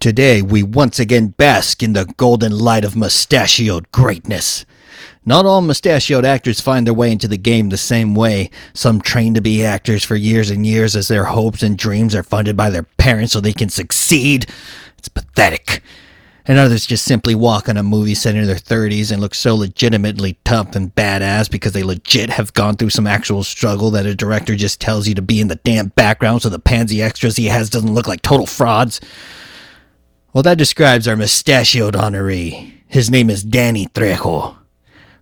Today, we once again bask in the golden light of mustachioed greatness. Not all mustachioed actors find their way into the game the same way. Some train to be actors for years and years as their hopes and dreams are funded by their parents so they can succeed. It's pathetic. And others just simply walk on a movie set in their 30s and look so legitimately tough and badass because they legit have gone through some actual struggle that a director just tells you to be in the damn background so the pansy extras he has doesn't look like total frauds. Well, that describes our mustachioed honoree. His name is Danny Trejo.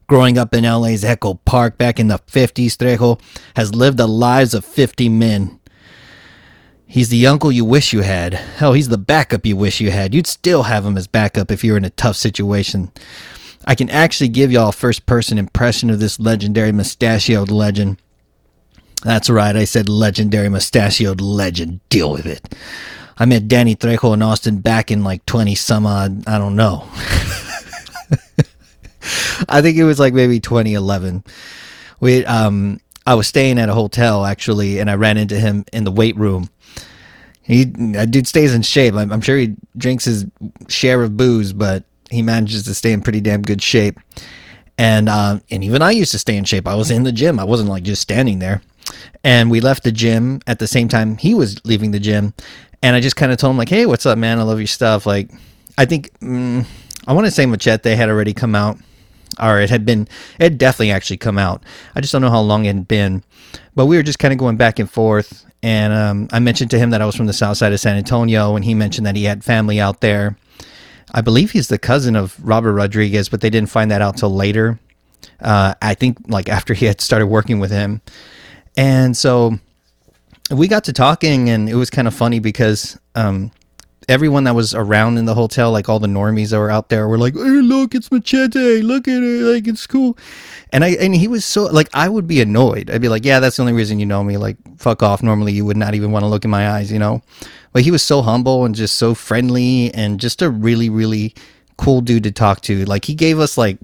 Growing up in LA's Echo Park back in the 50s, Trejo has lived the lives of 50 men. He's the uncle you wish you had. Hell, he's the backup you wish you had. You'd still have him as backup if you were in a tough situation. I can actually give y'all a first person impression of this legendary mustachioed legend. That's right, I said legendary mustachioed legend. Deal with it. I met Danny Trejo in Austin back in like 20 some odd, I don't know. I think it was like maybe 2011. We, um, I was staying at a hotel actually, and I ran into him in the weight room. He, that dude stays in shape. I'm, I'm sure he drinks his share of booze, but he manages to stay in pretty damn good shape. And, uh, and even I used to stay in shape. I was in the gym. I wasn't like just standing there. And we left the gym at the same time he was leaving the gym and I just kind of told him like, "Hey, what's up, man? I love your stuff." Like, I think mm, I want to say Machete had already come out, or it had been, it had definitely actually come out. I just don't know how long it had been, but we were just kind of going back and forth. And um, I mentioned to him that I was from the south side of San Antonio, and he mentioned that he had family out there. I believe he's the cousin of Robert Rodriguez, but they didn't find that out till later. Uh, I think like after he had started working with him, and so we got to talking and it was kind of funny because um, everyone that was around in the hotel, like all the normies that were out there, were like, "Hey, look, it's Machete! Look at it! Like it's cool." And I and he was so like I would be annoyed. I'd be like, "Yeah, that's the only reason you know me. Like, fuck off. Normally, you would not even want to look in my eyes, you know." But he was so humble and just so friendly and just a really, really cool dude to talk to. Like he gave us like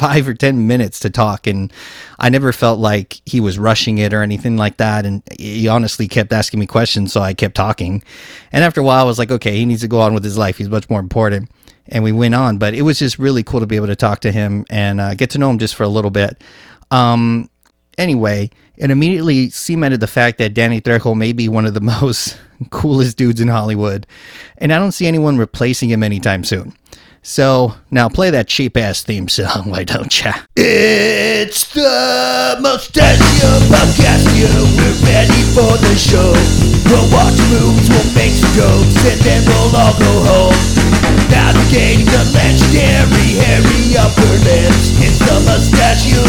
five or ten minutes to talk and i never felt like he was rushing it or anything like that and he honestly kept asking me questions so i kept talking. And after a while i was like okay he needs to go on with his life. He's much more important. And we went on but it was just really cool to be able to talk to him and uh, get to know him just for a little bit. Um, anyway it immediately cemented the fact that danny trejo may be one of the most coolest dudes in hollywood and i don't see anyone replacing him anytime soon so now play that cheap ass theme song, why don't ya? It's the Mustachio Podcast. We're ready for the show. We'll watch movies, we'll make some jokes, and then we'll all go home. Navigating the legendary hairy upper lips. It's the Mustachio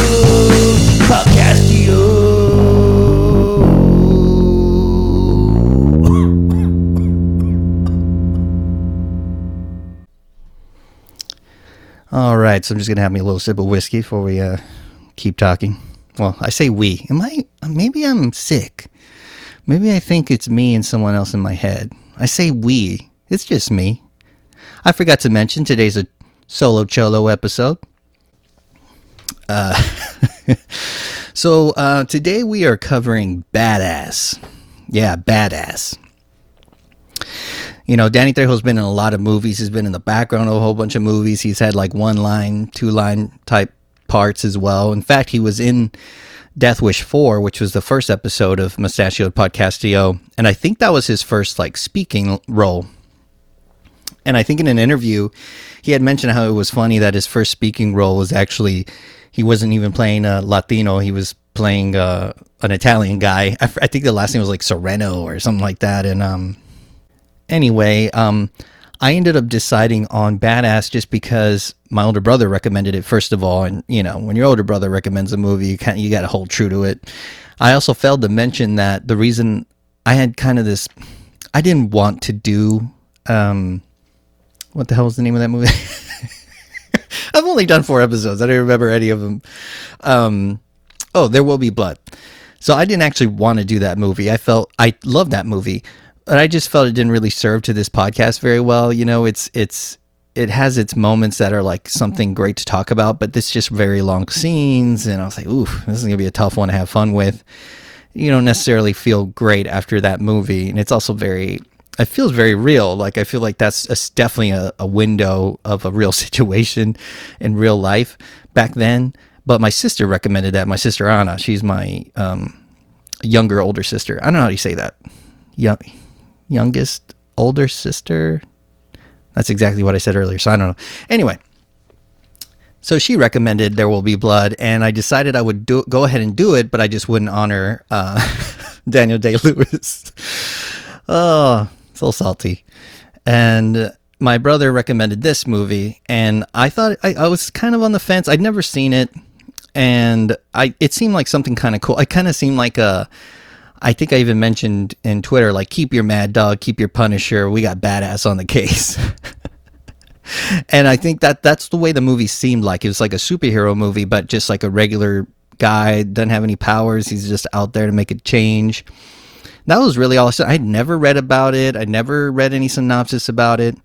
All right, so I'm just gonna have me a little sip of whiskey before we uh, keep talking. Well, I say we. Am I? Maybe I'm sick. Maybe I think it's me and someone else in my head. I say we. It's just me. I forgot to mention today's a solo cholo episode. Uh, so uh, today we are covering badass. Yeah, badass you know, Danny Trejo's been in a lot of movies. He's been in the background of a whole bunch of movies. He's had like one line, two line type parts as well. In fact, he was in Death Wish 4, which was the first episode of Mustachioed Podcastio. And I think that was his first like speaking role. And I think in an interview, he had mentioned how it was funny that his first speaking role was actually, he wasn't even playing a Latino. He was playing uh, an Italian guy. I, I, think the last name was like Sereno or something like that. And um, anyway, um, I ended up deciding on Badass just because my older brother recommended it first of all, and you know when your older brother recommends a movie, you kind you got to hold true to it. I also failed to mention that the reason I had kind of this, I didn't want to do, um, what the hell was the name of that movie? I've only done four episodes. I don't remember any of them. Um, oh, there will be blood. So I didn't actually want to do that movie. I felt I loved that movie, but I just felt it didn't really serve to this podcast very well. You know, it's it's it has its moments that are like something great to talk about, but this just very long scenes, and I was like, ooh, this is gonna be a tough one to have fun with. You don't necessarily feel great after that movie, and it's also very it feels very real. Like I feel like that's a, definitely a, a window of a real situation in real life back then. But my sister recommended that. My sister Anna, she's my um, younger older sister. I don't know how you say that. Young, youngest older sister. That's exactly what I said earlier. So I don't know. Anyway, so she recommended There Will Be Blood, and I decided I would do, go ahead and do it, but I just wouldn't honor uh, Daniel Day Lewis. oh, so salty. And my brother recommended this movie, and I thought I, I was kind of on the fence. I'd never seen it, and I it seemed like something kind of cool. It kind of seemed like a. I think I even mentioned in Twitter, like, keep your mad dog, keep your Punisher. We got badass on the case. and I think that that's the way the movie seemed like. It was like a superhero movie, but just like a regular guy, doesn't have any powers. He's just out there to make a change. That was really all I. I'd never read about it. I never read any synopsis about it.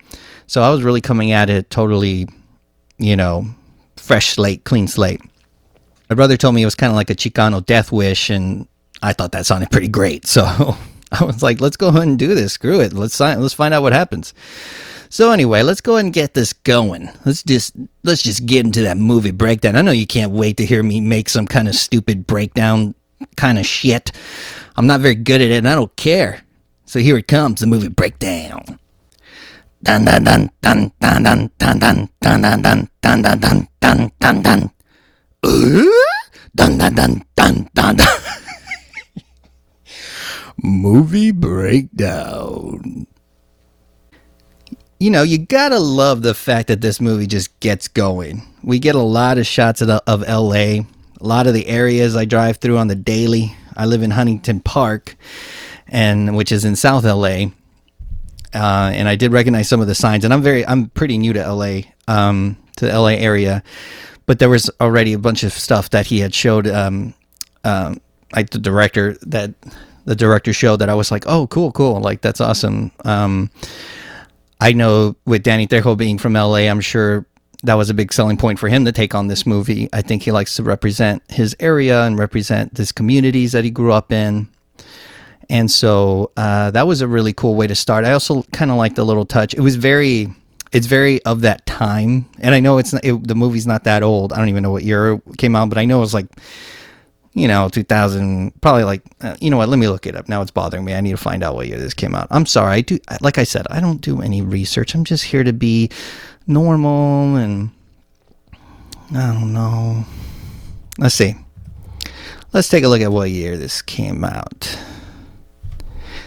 So I was really coming at it totally, you know, fresh slate, clean slate. My brother told me it was kind of like a Chicano death wish, and I thought that sounded pretty great. So I was like, let's go ahead and do this. Screw it. Let's sign, let's find out what happens. So anyway, let's go ahead and get this going. Let's just let's just get into that movie breakdown. I know you can't wait to hear me make some kind of stupid breakdown kind of shit. I'm not very good at it and I don't care. So here it comes, the movie breakdown. Dun dun dun dun dun dun dun dun dun dun dun dun dun dun dun dun dun. Dun dun dun dun dun. Movie breakdown you know, you gotta love the fact that this movie just gets going. We get a lot of shots of, the, of LA, a lot of the areas I drive through on the daily. I live in Huntington Park, and which is in South LA. Uh, and I did recognize some of the signs, and I'm very, I'm pretty new to LA, um, to the LA area, but there was already a bunch of stuff that he had showed, um, um, like the director that the director showed that I was like, oh, cool, cool, like that's awesome. Um, I know with Danny Trejo being from LA, I'm sure that was a big selling point for him to take on this movie. I think he likes to represent his area and represent his communities that he grew up in. And so uh, that was a really cool way to start. I also kind of liked the little touch. It was very, it's very of that time. And I know it's not, it, the movie's not that old. I don't even know what year it came out, but I know it was like you know, 2000, probably like, uh, you know what, let me look it up. Now it's bothering me. I need to find out what year this came out. I'm sorry. I do, like I said, I don't do any research. I'm just here to be normal and I don't know. Let's see. Let's take a look at what year this came out.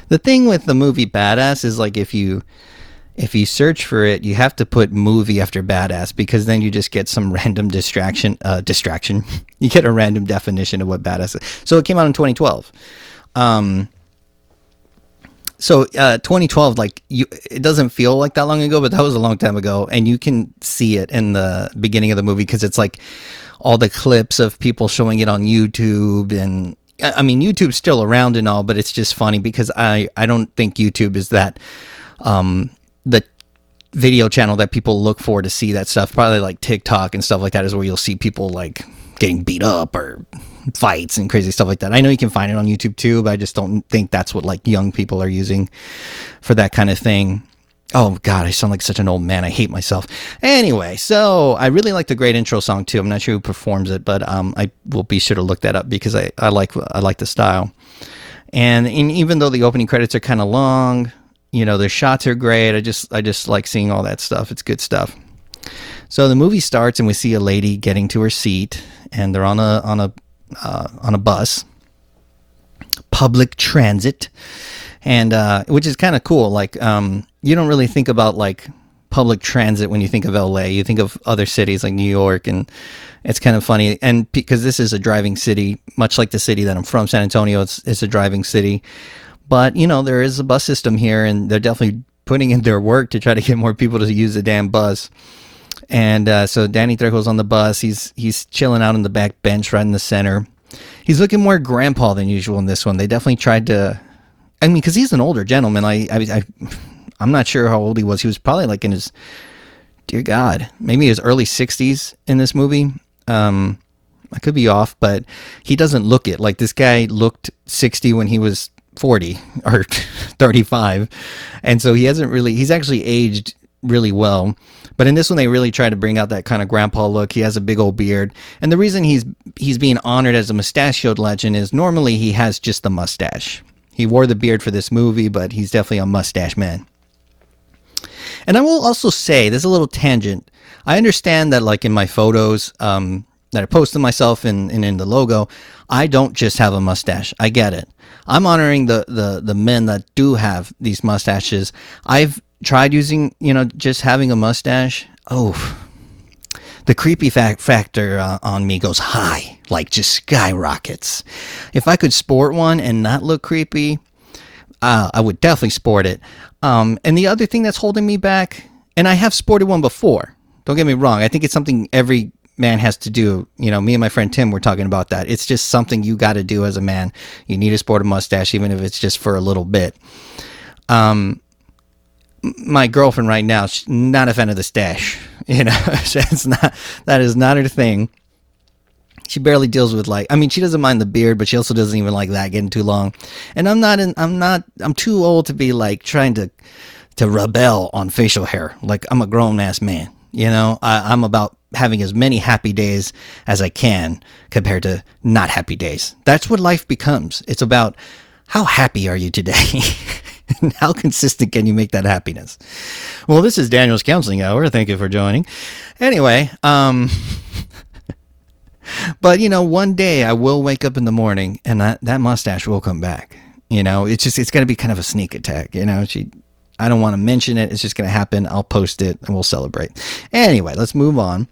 The thing with the movie Badass is like if you if you search for it, you have to put movie after badass because then you just get some random distraction. Uh, distraction. you get a random definition of what badass is. So it came out in 2012. Um, so uh, 2012, like you, it doesn't feel like that long ago, but that was a long time ago, and you can see it in the beginning of the movie because it's like all the clips of people showing it on YouTube and I mean YouTube's still around and all, but it's just funny because I I don't think YouTube is that um the video channel that people look for to see that stuff. Probably like TikTok and stuff like that is where you'll see people like getting beat up or fights and crazy stuff like that. I know you can find it on YouTube too, but I just don't think that's what like young people are using for that kind of thing. Oh God, I sound like such an old man. I hate myself. Anyway, so I really like the great intro song too. I'm not sure who performs it, but um, I will be sure to look that up because I, I like I like the style. And, and even though the opening credits are kind of long, you know, the shots are great. I just I just like seeing all that stuff. It's good stuff. So the movie starts and we see a lady getting to her seat, and they're on a on a uh, on a bus, public transit, and uh, which is kind of cool. Like um, you don't really think about like public transit when you think of LA. You think of other cities like New York, and it's kind of funny. And because this is a driving city, much like the city that I'm from, San Antonio, it's it's a driving city. But, you know, there is a bus system here and they're definitely putting in their work to try to get more people to use the damn bus. And uh, so Danny Trejo's on the bus. He's he's chilling out on the back bench right in the center. He's looking more grandpa than usual in this one. They definitely tried to. I mean, because he's an older gentleman. I, I I I'm not sure how old he was. He was probably like in his dear God, maybe his early 60s in this movie. Um, I could be off, but he doesn't look it. Like this guy looked 60 when he was 40 or 35. And so he hasn't really, he's actually aged really well. But in this one, they really try to bring out that kind of grandpa look. He has a big old beard, and the reason he's he's being honored as a mustachioed legend is normally he has just the mustache. He wore the beard for this movie, but he's definitely a mustache man. And I will also say, there's a little tangent. I understand that, like in my photos um, that I posted myself and in, in the logo, I don't just have a mustache. I get it. I'm honoring the, the, the men that do have these mustaches. I've tried using, you know, just having a mustache. Oh, the creepy fact factor uh, on me goes high, like just skyrockets. If I could sport one and not look creepy, uh, I would definitely sport it. Um, and the other thing that's holding me back, and I have sported one before. Don't get me wrong. I think it's something every man has to do. You know, me and my friend Tim were talking about that. It's just something you got to do as a man. You need to sport a mustache, even if it's just for a little bit. Um, my girlfriend right now, she's not a fan of the stash. You know, that's not that is not her thing. She barely deals with like I mean she doesn't mind the beard, but she also doesn't even like that getting too long. And I'm not in, I'm not I'm too old to be like trying to to rebel on facial hair. Like I'm a grown ass man. You know, I, I'm about having as many happy days as I can compared to not happy days. That's what life becomes. It's about how happy are you today? and how consistent can you make that happiness? Well, this is Daniel's counseling hour. Thank you for joining. Anyway, um, but you know, one day I will wake up in the morning and that, that mustache will come back. You know, it's just, it's going to be kind of a sneak attack. You know, she, I don't want to mention it. It's just going to happen. I'll post it and we'll celebrate. Anyway, let's move on.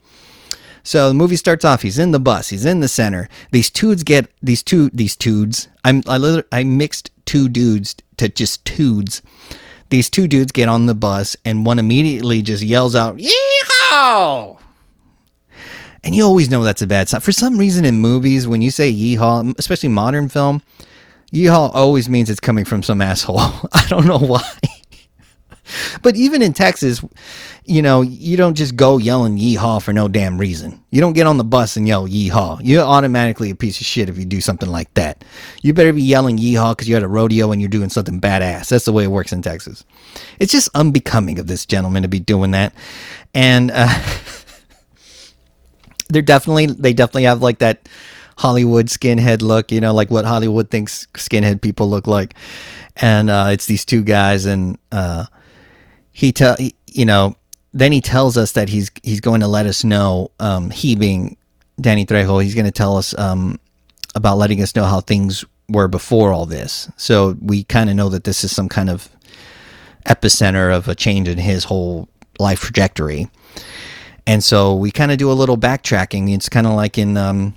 So the movie starts off. He's in the bus. He's in the center. These dudes get these two these dudes. I'm I I mixed two dudes to just dudes. These two dudes get on the bus, and one immediately just yells out "Yeehaw!" And you always know that's a bad sign. For some reason, in movies, when you say "yeehaw," especially modern film, "yeehaw" always means it's coming from some asshole. I don't know why. But even in Texas, you know, you don't just go yelling yeehaw for no damn reason. You don't get on the bus and yell yeehaw. You're automatically a piece of shit if you do something like that. You better be yelling yeehaw because you're at a rodeo and you're doing something badass. That's the way it works in Texas. It's just unbecoming of this gentleman to be doing that. And uh, they're definitely, they definitely have like that Hollywood skinhead look, you know, like what Hollywood thinks skinhead people look like. And uh, it's these two guys and, uh, he tell you know then he tells us that he's he's going to let us know um, he being Danny Trejo he's going to tell us um, about letting us know how things were before all this. So we kind of know that this is some kind of epicenter of a change in his whole life trajectory. And so we kind of do a little backtracking. It's kind of like in um,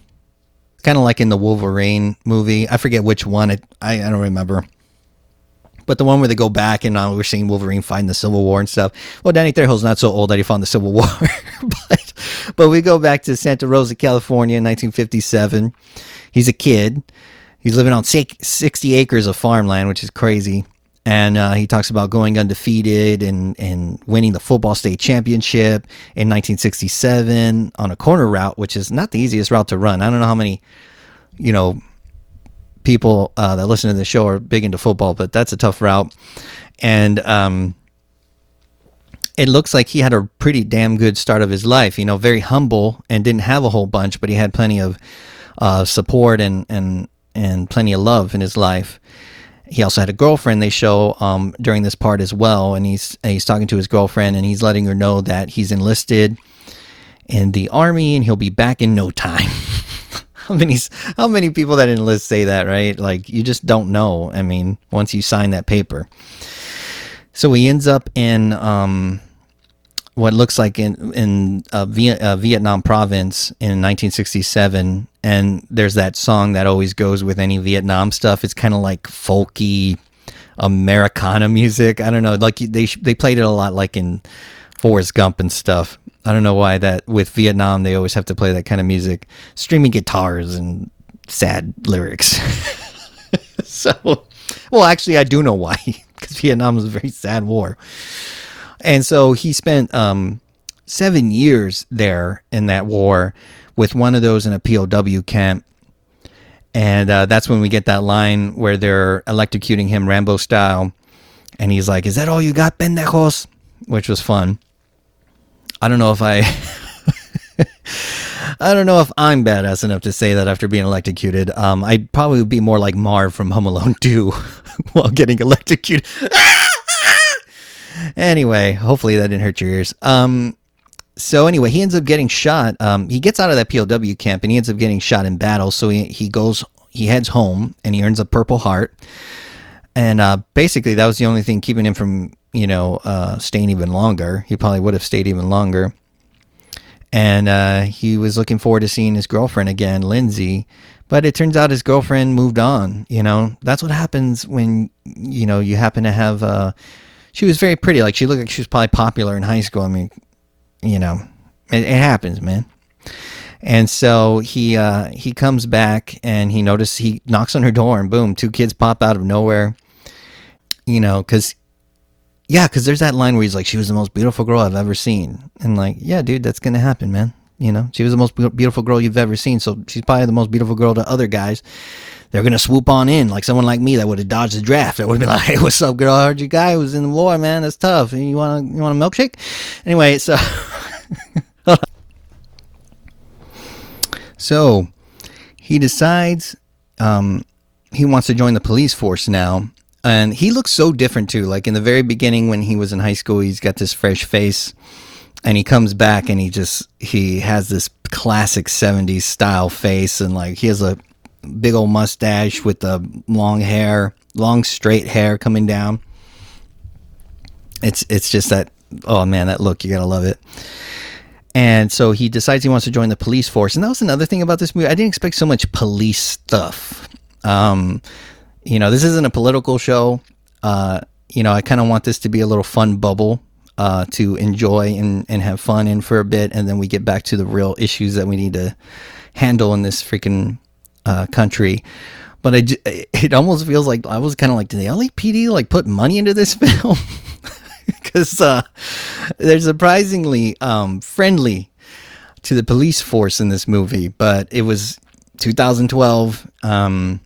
kind of like in the Wolverine movie. I forget which one. It, I, I don't remember but the one where they go back and uh, we're seeing Wolverine fight in the Civil War and stuff. Well, Danny Trejo's not so old that he fought the Civil War, but but we go back to Santa Rosa, California, in 1957. He's a kid. He's living on 60 acres of farmland, which is crazy. And uh, he talks about going undefeated and, and winning the football state championship in 1967 on a corner route, which is not the easiest route to run. I don't know how many, you know, people uh, that listen to the show are big into football, but that's a tough route. And um, it looks like he had a pretty damn good start of his life. You know, very humble and didn't have a whole bunch, but he had plenty of uh, support and and and plenty of love in his life. He also had a girlfriend. They show um, during this part as well, and he's he's talking to his girlfriend, and he's letting her know that he's enlisted in the army and he'll be back in no time. how many how many people that enlist say that, right? Like you just don't know. I mean, once you sign that paper. So he ends up in um, what looks like in in uh, Vietnam province in 1967, and there's that song that always goes with any Vietnam stuff. It's kind of like folky Americana music. I don't know, like they they played it a lot, like in Forrest Gump and stuff. I don't know why that with Vietnam they always have to play that kind of music, streaming guitars and sad lyrics. so, well, actually, I do know why because Vietnam was a very sad war, and so he spent um, seven years there in that war with one of those in a POW camp. And uh, that's when we get that line where they're electrocuting him Rambo style. And he's like, Is that all you got, pendejos? Which was fun. I don't know if I. I don't know if I'm badass enough to say that after being electrocuted. Um, I'd probably be more like Marv from Home Alone 2 while getting electrocuted. anyway, hopefully that didn't hurt your ears. Um, so anyway, he ends up getting shot. Um, he gets out of that POW camp and he ends up getting shot in battle. So he, he goes, he heads home and he earns a Purple Heart. And uh, basically, that was the only thing keeping him from, you know, uh, staying even longer. He probably would have stayed even longer. And uh, he was looking forward to seeing his girlfriend again, Lindsay. But it turns out his girlfriend moved on. You know, that's what happens when, you know, you happen to have. Uh, she was very pretty. Like, she looked like she was probably popular in high school. I mean, you know, it, it happens, man. And so he uh, he comes back and he notices he knocks on her door and boom, two kids pop out of nowhere. You know, because yeah, because there's that line where he's like, "She was the most beautiful girl I've ever seen," and like, yeah, dude, that's gonna happen, man. You know, she was the most beautiful girl you've ever seen, so she's probably the most beautiful girl to other guys. They're gonna swoop on in like someone like me that would have dodged the draft. That would have been like, "Hey, what's up, girl? I heard your guy was in the war, man. That's tough. You want you want a milkshake?" Anyway, so. So he decides um, he wants to join the police force now. And he looks so different too. Like in the very beginning when he was in high school, he's got this fresh face. And he comes back and he just, he has this classic 70s style face. And like he has a big old mustache with the long hair, long straight hair coming down. It's, it's just that, oh man, that look, you gotta love it. And so he decides he wants to join the police force. And that was another thing about this movie. I didn't expect so much police stuff. Um, you know, this isn't a political show. Uh, you know, I kind of want this to be a little fun bubble uh, to enjoy and, and have fun in for a bit. And then we get back to the real issues that we need to handle in this freaking uh, country. But I, it almost feels like I was kind of like, did the LAPD like put money into this film? because uh, they're surprisingly um, friendly to the police force in this movie. But it was 2012. Um,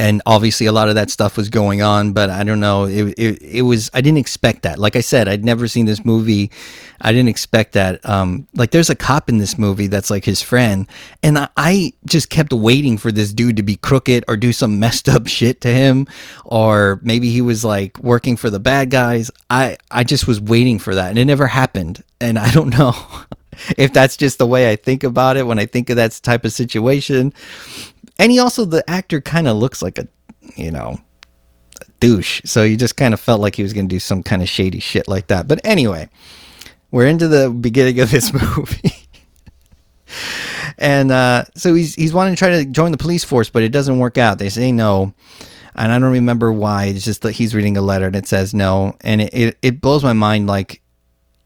and obviously a lot of that stuff was going on but i don't know it, it, it was i didn't expect that. Like i said i'd never seen this movie. I didn't expect that um like there's a cop in this movie that's like his friend and I, I just kept waiting for this dude to be crooked or do some messed up shit to him or maybe he was like working for the bad guys. I i just was waiting for that and it never happened and i don't know if that's just the way i think about it when i think of that type of situation and he also the actor kind of looks like a you know a douche. So you just kind of felt like he was going to do some kind of shady shit like that. But anyway we're into the beginning of this movie. And uh, so he's he's wanting to try to join the police force but it doesn't work out. They say no. And i don't remember why. It's just that he's reading a letter and it says no. And it, it, it blows my mind like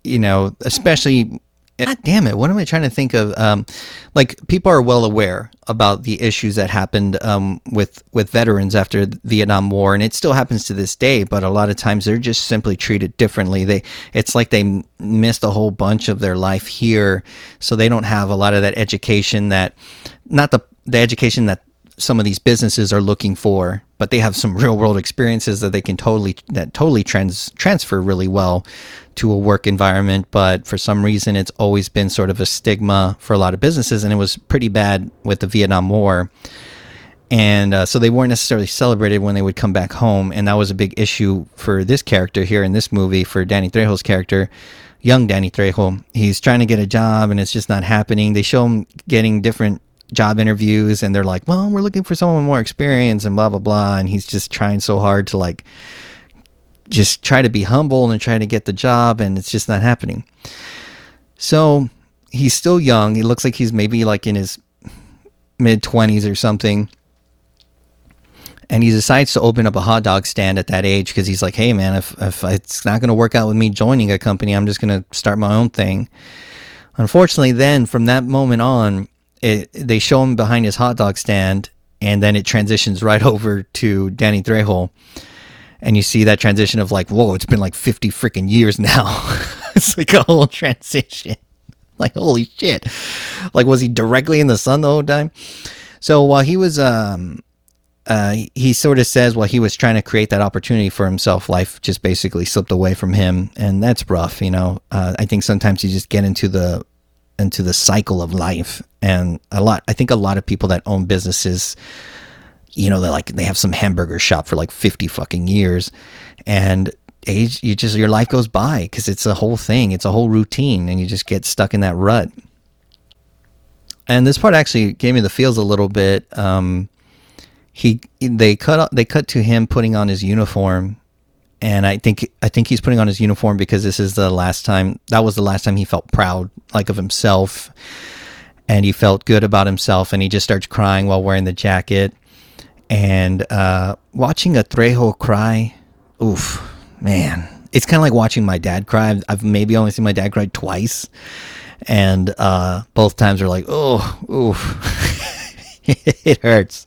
you know especially God damn it! What am I trying to think of? Um, like people are well aware about the issues that happened um, with with veterans after the Vietnam War, and it still happens to this day. But a lot of times they're just simply treated differently. They it's like they missed a whole bunch of their life here, so they don't have a lot of that education that not the the education that some of these businesses are looking for, but they have some real world experiences that they can totally that totally trans transfer really well to a work environment, but for some reason it's always been sort of a stigma for a lot of businesses, and it was pretty bad with the Vietnam War. And uh, so they weren't necessarily celebrated when they would come back home, and that was a big issue for this character here in this movie for Danny Trejo's character, young Danny Trejo. He's trying to get a job, and it's just not happening. They show him getting different job interviews, and they're like, "Well, we're looking for someone with more experience," and blah blah blah, and he's just trying so hard to like just try to be humble and try to get the job, and it's just not happening. So he's still young. He looks like he's maybe like in his mid 20s or something. And he decides to open up a hot dog stand at that age because he's like, hey, man, if, if it's not going to work out with me joining a company, I'm just going to start my own thing. Unfortunately, then from that moment on, it, they show him behind his hot dog stand, and then it transitions right over to Danny Trejo and you see that transition of like, whoa, it's been like 50 freaking years now. it's like a whole transition. Like, holy shit. Like, was he directly in the sun the whole time? So while he was, um, uh, he sort of says while he was trying to create that opportunity for himself, life just basically slipped away from him, and that's rough. You know, uh, I think sometimes you just get into the into the cycle of life, and a lot. I think a lot of people that own businesses, you know, they like they have some hamburger shop for like fifty fucking years, and age you just your life goes by because it's a whole thing, it's a whole routine, and you just get stuck in that rut. And this part actually gave me the feels a little bit. Um, he they cut they cut to him putting on his uniform and I think I think he's putting on his uniform because this is the last time that was the last time he felt proud like of himself. And he felt good about himself and he just starts crying while wearing the jacket. And uh, watching a Trejo cry oof man. It's kind of like watching my dad cry. I've maybe only seen my dad cry twice. And uh, both times are like oh oof. It hurts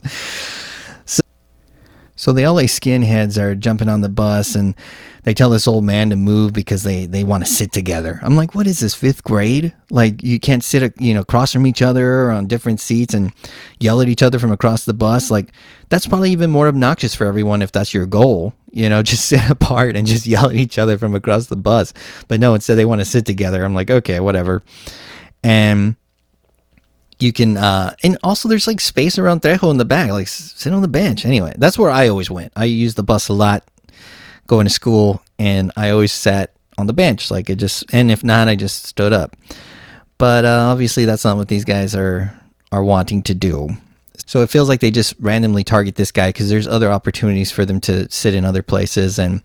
so the LA skinheads are jumping on the bus and they tell this old man to move because they, they want to sit together. I'm like, what is this, fifth grade? Like, you can't sit, you know, across from each other on different seats and yell at each other from across the bus. Like, that's probably even more obnoxious for everyone if that's your goal. You know, just sit apart and just yell at each other from across the bus. But no, instead they want to sit together. I'm like, okay, whatever. And you can uh and also there's like space around Trejo in the back like sit on the bench. Anyway that's where i always went. I used the bus a lot going to school and i always sat on the bench. Like it just and if not i just stood up. But uh, obviously that's not what these guys are are wanting to do. So it feels like they just randomly target this guy because there's other opportunities for them to sit in other places and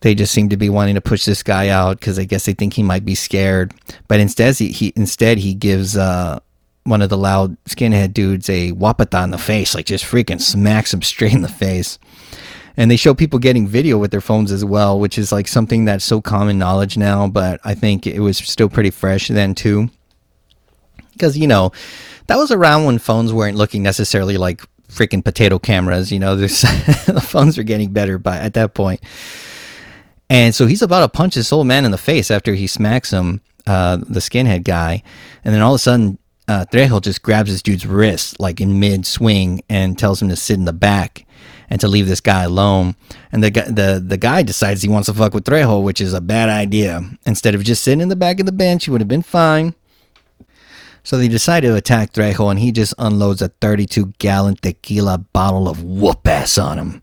they just seem to be wanting to push this guy out because I guess they think he might be scared. But instead, he, he instead he gives uh, one of the loud skinhead dudes a wapata in the face, like just freaking smacks him straight in the face. And they show people getting video with their phones as well, which is like something that's so common knowledge now, but I think it was still pretty fresh then too. Because, you know, that was around when phones weren't looking necessarily like freaking potato cameras, you know, the phones are getting better by at that point. And so he's about to punch this old man in the face after he smacks him, uh, the skinhead guy. And then all of a sudden, uh, Trejo just grabs this dude's wrist like in mid swing and tells him to sit in the back and to leave this guy alone. And the the the guy decides he wants to fuck with Trejo, which is a bad idea. Instead of just sitting in the back of the bench, he would have been fine. So they decide to attack Trejo, and he just unloads a 32 gallon tequila bottle of whoop ass on him.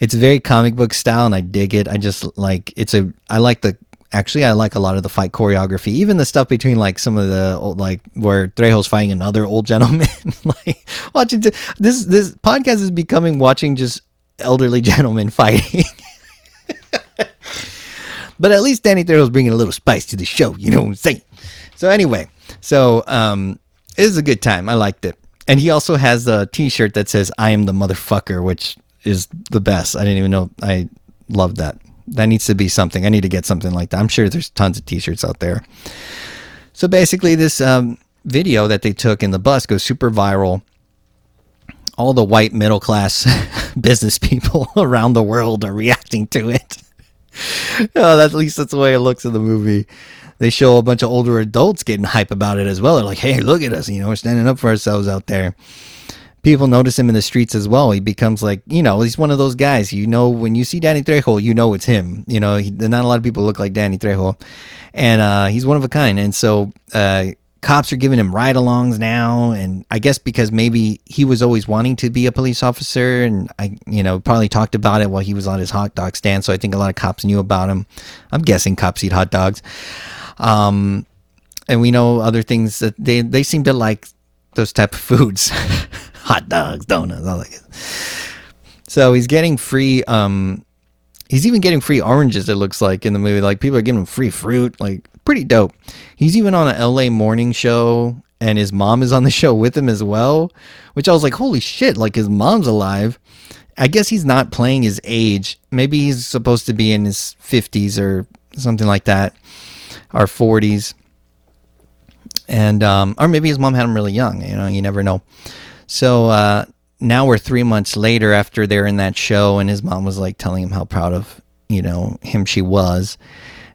It's very comic book style, and I dig it. I just like it's a I like the actually I like a lot of the fight choreography, even the stuff between like some of the old, like where Trejo's fighting another old gentleman. like watching this this podcast is becoming watching just elderly gentlemen fighting. but at least Danny Trejo's bringing a little spice to the show. You know what I'm saying? So anyway, so um, it was a good time. I liked it, and he also has a T-shirt that says "I am the motherfucker," which is the best. I didn't even know I loved that that needs to be something. I need to get something like that. I'm sure there's tons of t-shirts out there. So basically, this um, video that they took in the bus goes super viral. All the white middle class business people around the world are reacting to it. oh, at least that's the way it looks in the movie. They show a bunch of older adults getting hype about it as well. They're like, "Hey, look at us! You know, we're standing up for ourselves out there." People notice him in the streets as well. He becomes like, you know, he's one of those guys. You know, when you see Danny Trejo, you know it's him. You know, he, not a lot of people look like Danny Trejo, and uh, he's one of a kind. And so, uh, cops are giving him ride-alongs now, and I guess because maybe he was always wanting to be a police officer, and I, you know, probably talked about it while he was on his hot dog stand. So I think a lot of cops knew about him. I'm guessing cops eat hot dogs. Um, and we know other things that they they seem to like those type of foods. hot dogs, donuts, all that. So he's getting free. Um, he's even getting free oranges. It looks like in the movie, like people are giving him free fruit. Like pretty dope. He's even on an LA morning show, and his mom is on the show with him as well. Which I was like, holy shit! Like his mom's alive. I guess he's not playing his age. Maybe he's supposed to be in his fifties or something like that, or forties. And um, or maybe his mom had him really young. You know, you never know. So uh, now we're three months later after they're in that show, and his mom was like telling him how proud of you know him she was,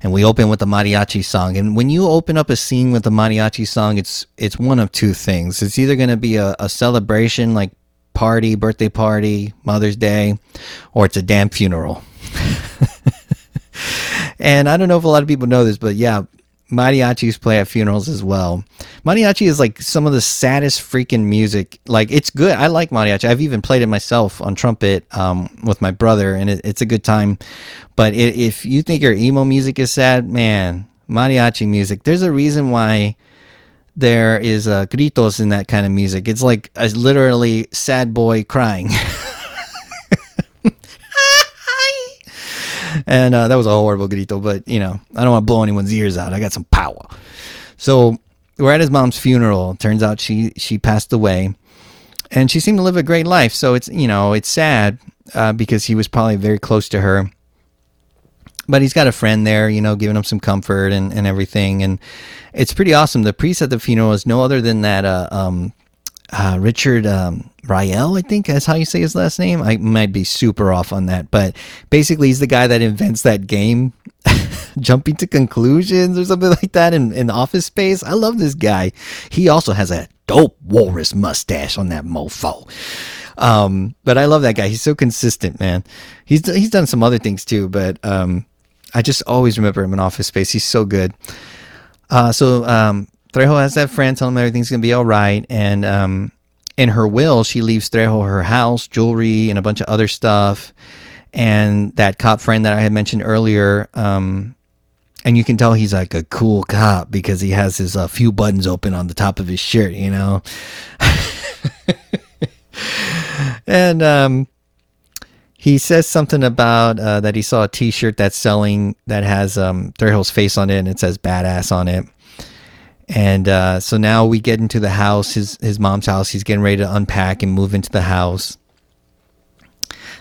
and we open with the mariachi song. And when you open up a scene with the mariachi song, it's it's one of two things. It's either going to be a, a celebration, like party, birthday party, Mother's Day, or it's a damn funeral. and I don't know if a lot of people know this, but yeah, mariachis play at funerals as well. Mariachi is like some of the saddest freaking music. Like it's good. I like mariachi. I've even played it myself on trumpet um, with my brother, and it, it's a good time. But it, if you think your emo music is sad, man, mariachi music. There's a reason why there is uh, gritos in that kind of music. It's like a literally sad boy crying. and uh, that was a horrible grito, but you know, I don't want to blow anyone's ears out. I got some power. So we're at his mom's funeral. Turns out she she passed away, and she seemed to live a great life. So it's you know it's sad uh, because he was probably very close to her. But he's got a friend there, you know, giving him some comfort and, and everything. And it's pretty awesome. The priest at the funeral is no other than that uh, um, uh, Richard um, Riel, I think that's how you say his last name. I might be super off on that, but basically, he's the guy that invents that game, jumping to conclusions or something like that in, in Office Space. I love this guy. He also has a dope walrus mustache on that mofo. Um, but I love that guy. He's so consistent, man. He's he's done some other things too, but um, I just always remember him in Office Space. He's so good. Uh, so um, Trejo has that friend tell him everything's gonna be all right, and um, in her will, she leaves Trejo her house, jewelry, and a bunch of other stuff. And that cop friend that I had mentioned earlier, um, and you can tell he's like a cool cop because he has his uh, few buttons open on the top of his shirt, you know. and um, he says something about uh, that he saw a T-shirt that's selling that has um, Trejo's face on it and it says "badass" on it. And uh, so now we get into the house, his his mom's house. He's getting ready to unpack and move into the house.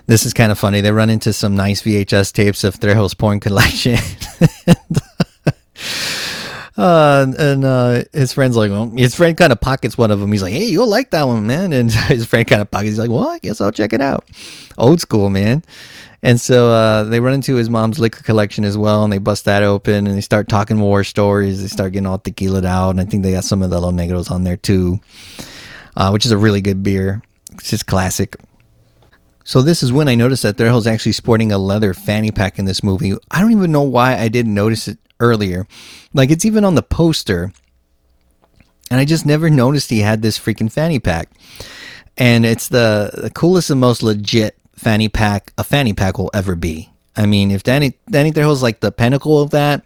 This is kind of funny. They run into some nice VHS tapes of Trejo's porn collection. uh, and uh, his friend's like, well, his friend kind of pockets one of them. He's like, hey, you'll like that one, man. And his friend kind of pockets. He's like, well, I guess I'll check it out. Old school, man. And so uh, they run into his mom's liquor collection as well, and they bust that open, and they start talking war stories. They start getting all tequila out, and I think they got some of the Los Negros on there too, uh, which is a really good beer. It's just classic. So this is when I noticed that Trejo's actually sporting a leather fanny pack in this movie. I don't even know why I didn't notice it earlier. Like it's even on the poster, and I just never noticed he had this freaking fanny pack. And it's the, the coolest and most legit fanny pack a fanny pack will ever be. I mean, if Danny Danny Trejo's like the pinnacle of that,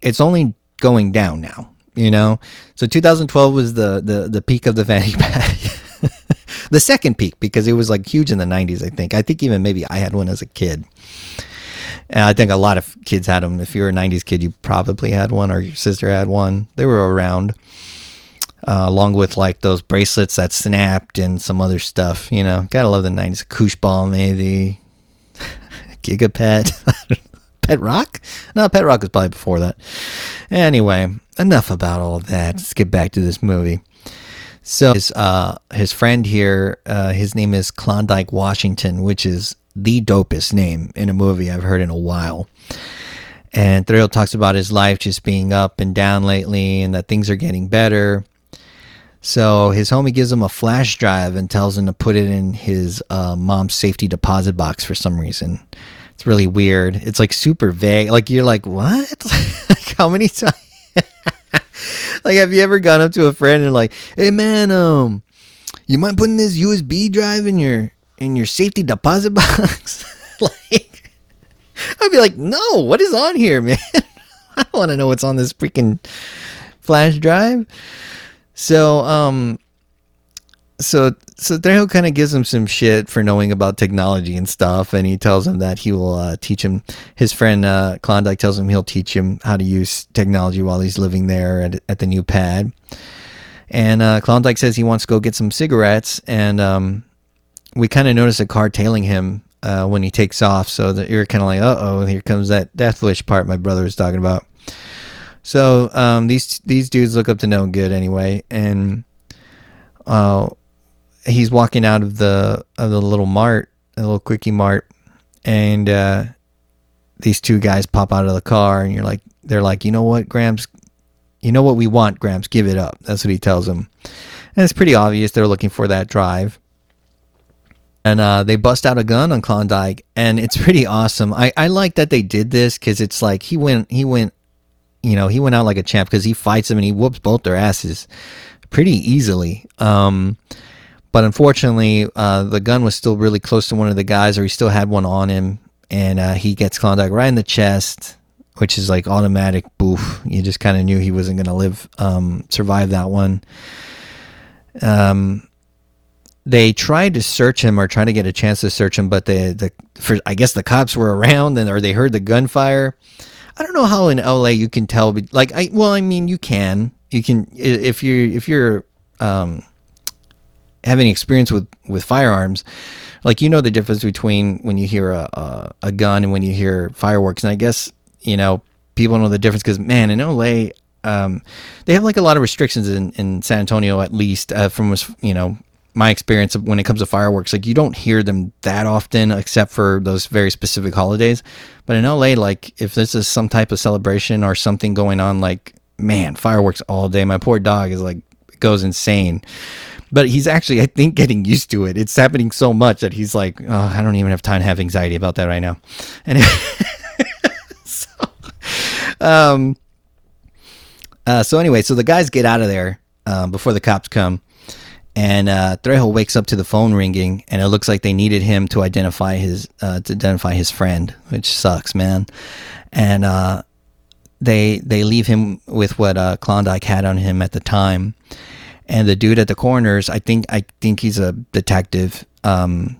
it's only going down now. You know, so 2012 was the the the peak of the fanny pack. The second peak because it was like huge in the 90s. I think. I think even maybe I had one as a kid. And I think a lot of kids had them. If you were a 90s kid, you probably had one or your sister had one. They were around. Uh, along with like those bracelets that snapped and some other stuff. You know, gotta love the '90s. Koosh ball, maybe Gigapet, Pet Rock. No, Pet Rock was probably before that. Anyway, enough about all that. Let's get back to this movie. So his uh, his friend here, uh, his name is Klondike Washington, which is the dopest name in a movie I've heard in a while. And Trejo talks about his life just being up and down lately, and that things are getting better so his homie gives him a flash drive and tells him to put it in his uh, mom's safety deposit box for some reason. It's really weird. It's like super vague. Like you're like, what? like how many times? like have you ever gone up to a friend and like, hey man, um, you mind putting this USB drive in your in your safety deposit box? like, I'd be like, no, what is on here, man? I want to know what's on this freaking flash drive. So, um, so so Trejo kind of gives him some shit for knowing about technology and stuff, and he tells him that he will uh, teach him. His friend uh, Klondike tells him he'll teach him how to use technology while he's living there at at the new pad. And uh, Klondike says he wants to go get some cigarettes, and um, we kind of notice a car tailing him uh, when he takes off. So that you're kind of like, uh oh, here comes that death wish part my brother was talking about. So um, these these dudes look up to no good anyway, and uh, he's walking out of the of the little mart, a little quickie mart, and uh, these two guys pop out of the car, and you're like, they're like, you know what, Grams, you know what we want, Grams, give it up. That's what he tells them, and it's pretty obvious they're looking for that drive. And uh, they bust out a gun on Klondike, and it's pretty awesome. I, I like that they did this because it's like he went he went, you know, he went out like a champ because he fights them and he whoops both their asses pretty easily. Um, but unfortunately, uh, the gun was still really close to one of the guys, or he still had one on him, and uh, he gets Klondike right in the chest, which is like automatic boof. You just kind of knew he wasn't going to live, um, survive that one. Um, they tried to search him or try to get a chance to search him, but the the for, I guess the cops were around and or they heard the gunfire. I don't know how in LA you can tell, like I well, I mean you can you can if you if you're um, having experience with with firearms, like you know the difference between when you hear a a, a gun and when you hear fireworks, and I guess you know people know the difference because man in LA. Um, they have like a lot of restrictions in, in San Antonio, at least uh, from you know my experience when it comes to fireworks, like you don't hear them that often, except for those very specific holidays. But in LA, like if this is some type of celebration or something going on, like man, fireworks all day. My poor dog is like goes insane. But he's actually, I think, getting used to it. It's happening so much that he's like, oh, I don't even have time to have anxiety about that right now. And so, um, uh, so anyway, so the guys get out of there um, before the cops come and uh, Trejo wakes up to the phone ringing, and it looks like they needed him to identify his uh, to identify his friend, which sucks, man. And uh, they they leave him with what uh, Klondike had on him at the time, and the dude at the corners, I think I think he's a detective. Um,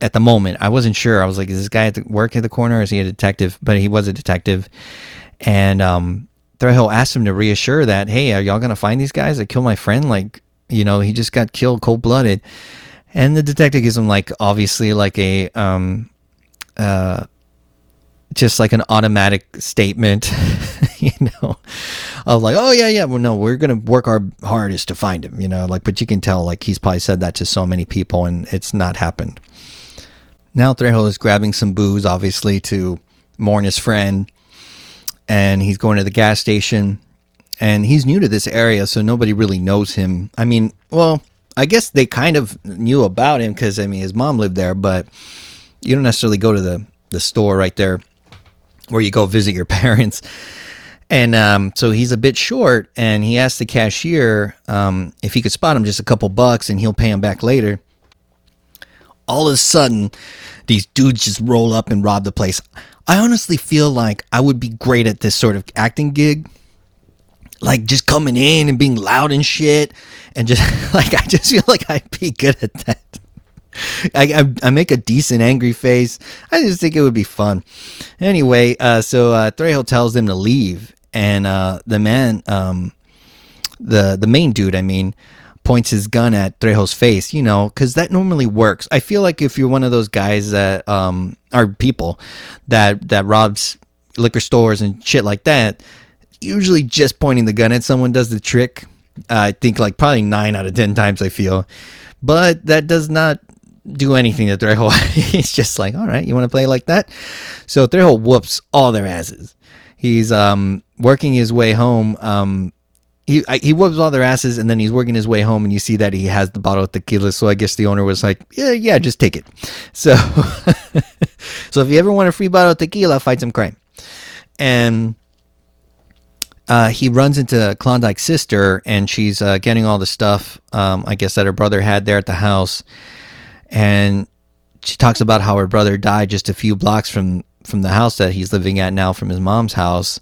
at the moment, I wasn't sure. I was like, is this guy at the work at the corner? is he a detective? But he was a detective, and um, asked him to reassure that, hey, are y'all gonna find these guys that killed my friend? Like you know, he just got killed cold blooded. And the detective gives him like obviously like a um uh just like an automatic statement, you know, of like, oh yeah, yeah, well no, we're gonna work our hardest to find him, you know, like but you can tell like he's probably said that to so many people and it's not happened. Now Trejo is grabbing some booze, obviously, to mourn his friend, and he's going to the gas station and he's new to this area, so nobody really knows him. I mean, well, I guess they kind of knew about him because I mean his mom lived there, but you don't necessarily go to the the store right there where you go visit your parents. And um, so he's a bit short, and he asked the cashier um, if he could spot him just a couple bucks, and he'll pay him back later. All of a sudden, these dudes just roll up and rob the place. I honestly feel like I would be great at this sort of acting gig like just coming in and being loud and shit and just like I just feel like I'd be good at that. I, I, I make a decent angry face. I just think it would be fun. Anyway, uh, so uh, Trejo tells them to leave, and uh, the man, um, the the main dude, I mean, points his gun at Trejo's face. You know, because that normally works. I feel like if you're one of those guys that um, are people that that robs liquor stores and shit like that, usually just pointing the gun at someone does the trick. Uh, I think like probably nine out of ten times I feel, but that does not do anything to Trejo. He's just like, all right, you want to play like that? So Trejo whoops all their asses. He's um, working his way home. Um, he he whoops all their asses, and then he's working his way home, and you see that he has the bottle of tequila. So I guess the owner was like, yeah, yeah, just take it. So so if you ever want a free bottle of tequila, fight some crime. And uh, he runs into Klondike's sister, and she's uh, getting all the stuff, um, I guess, that her brother had there at the house. And she talks about how her brother died just a few blocks from, from the house that he's living at now, from his mom's house.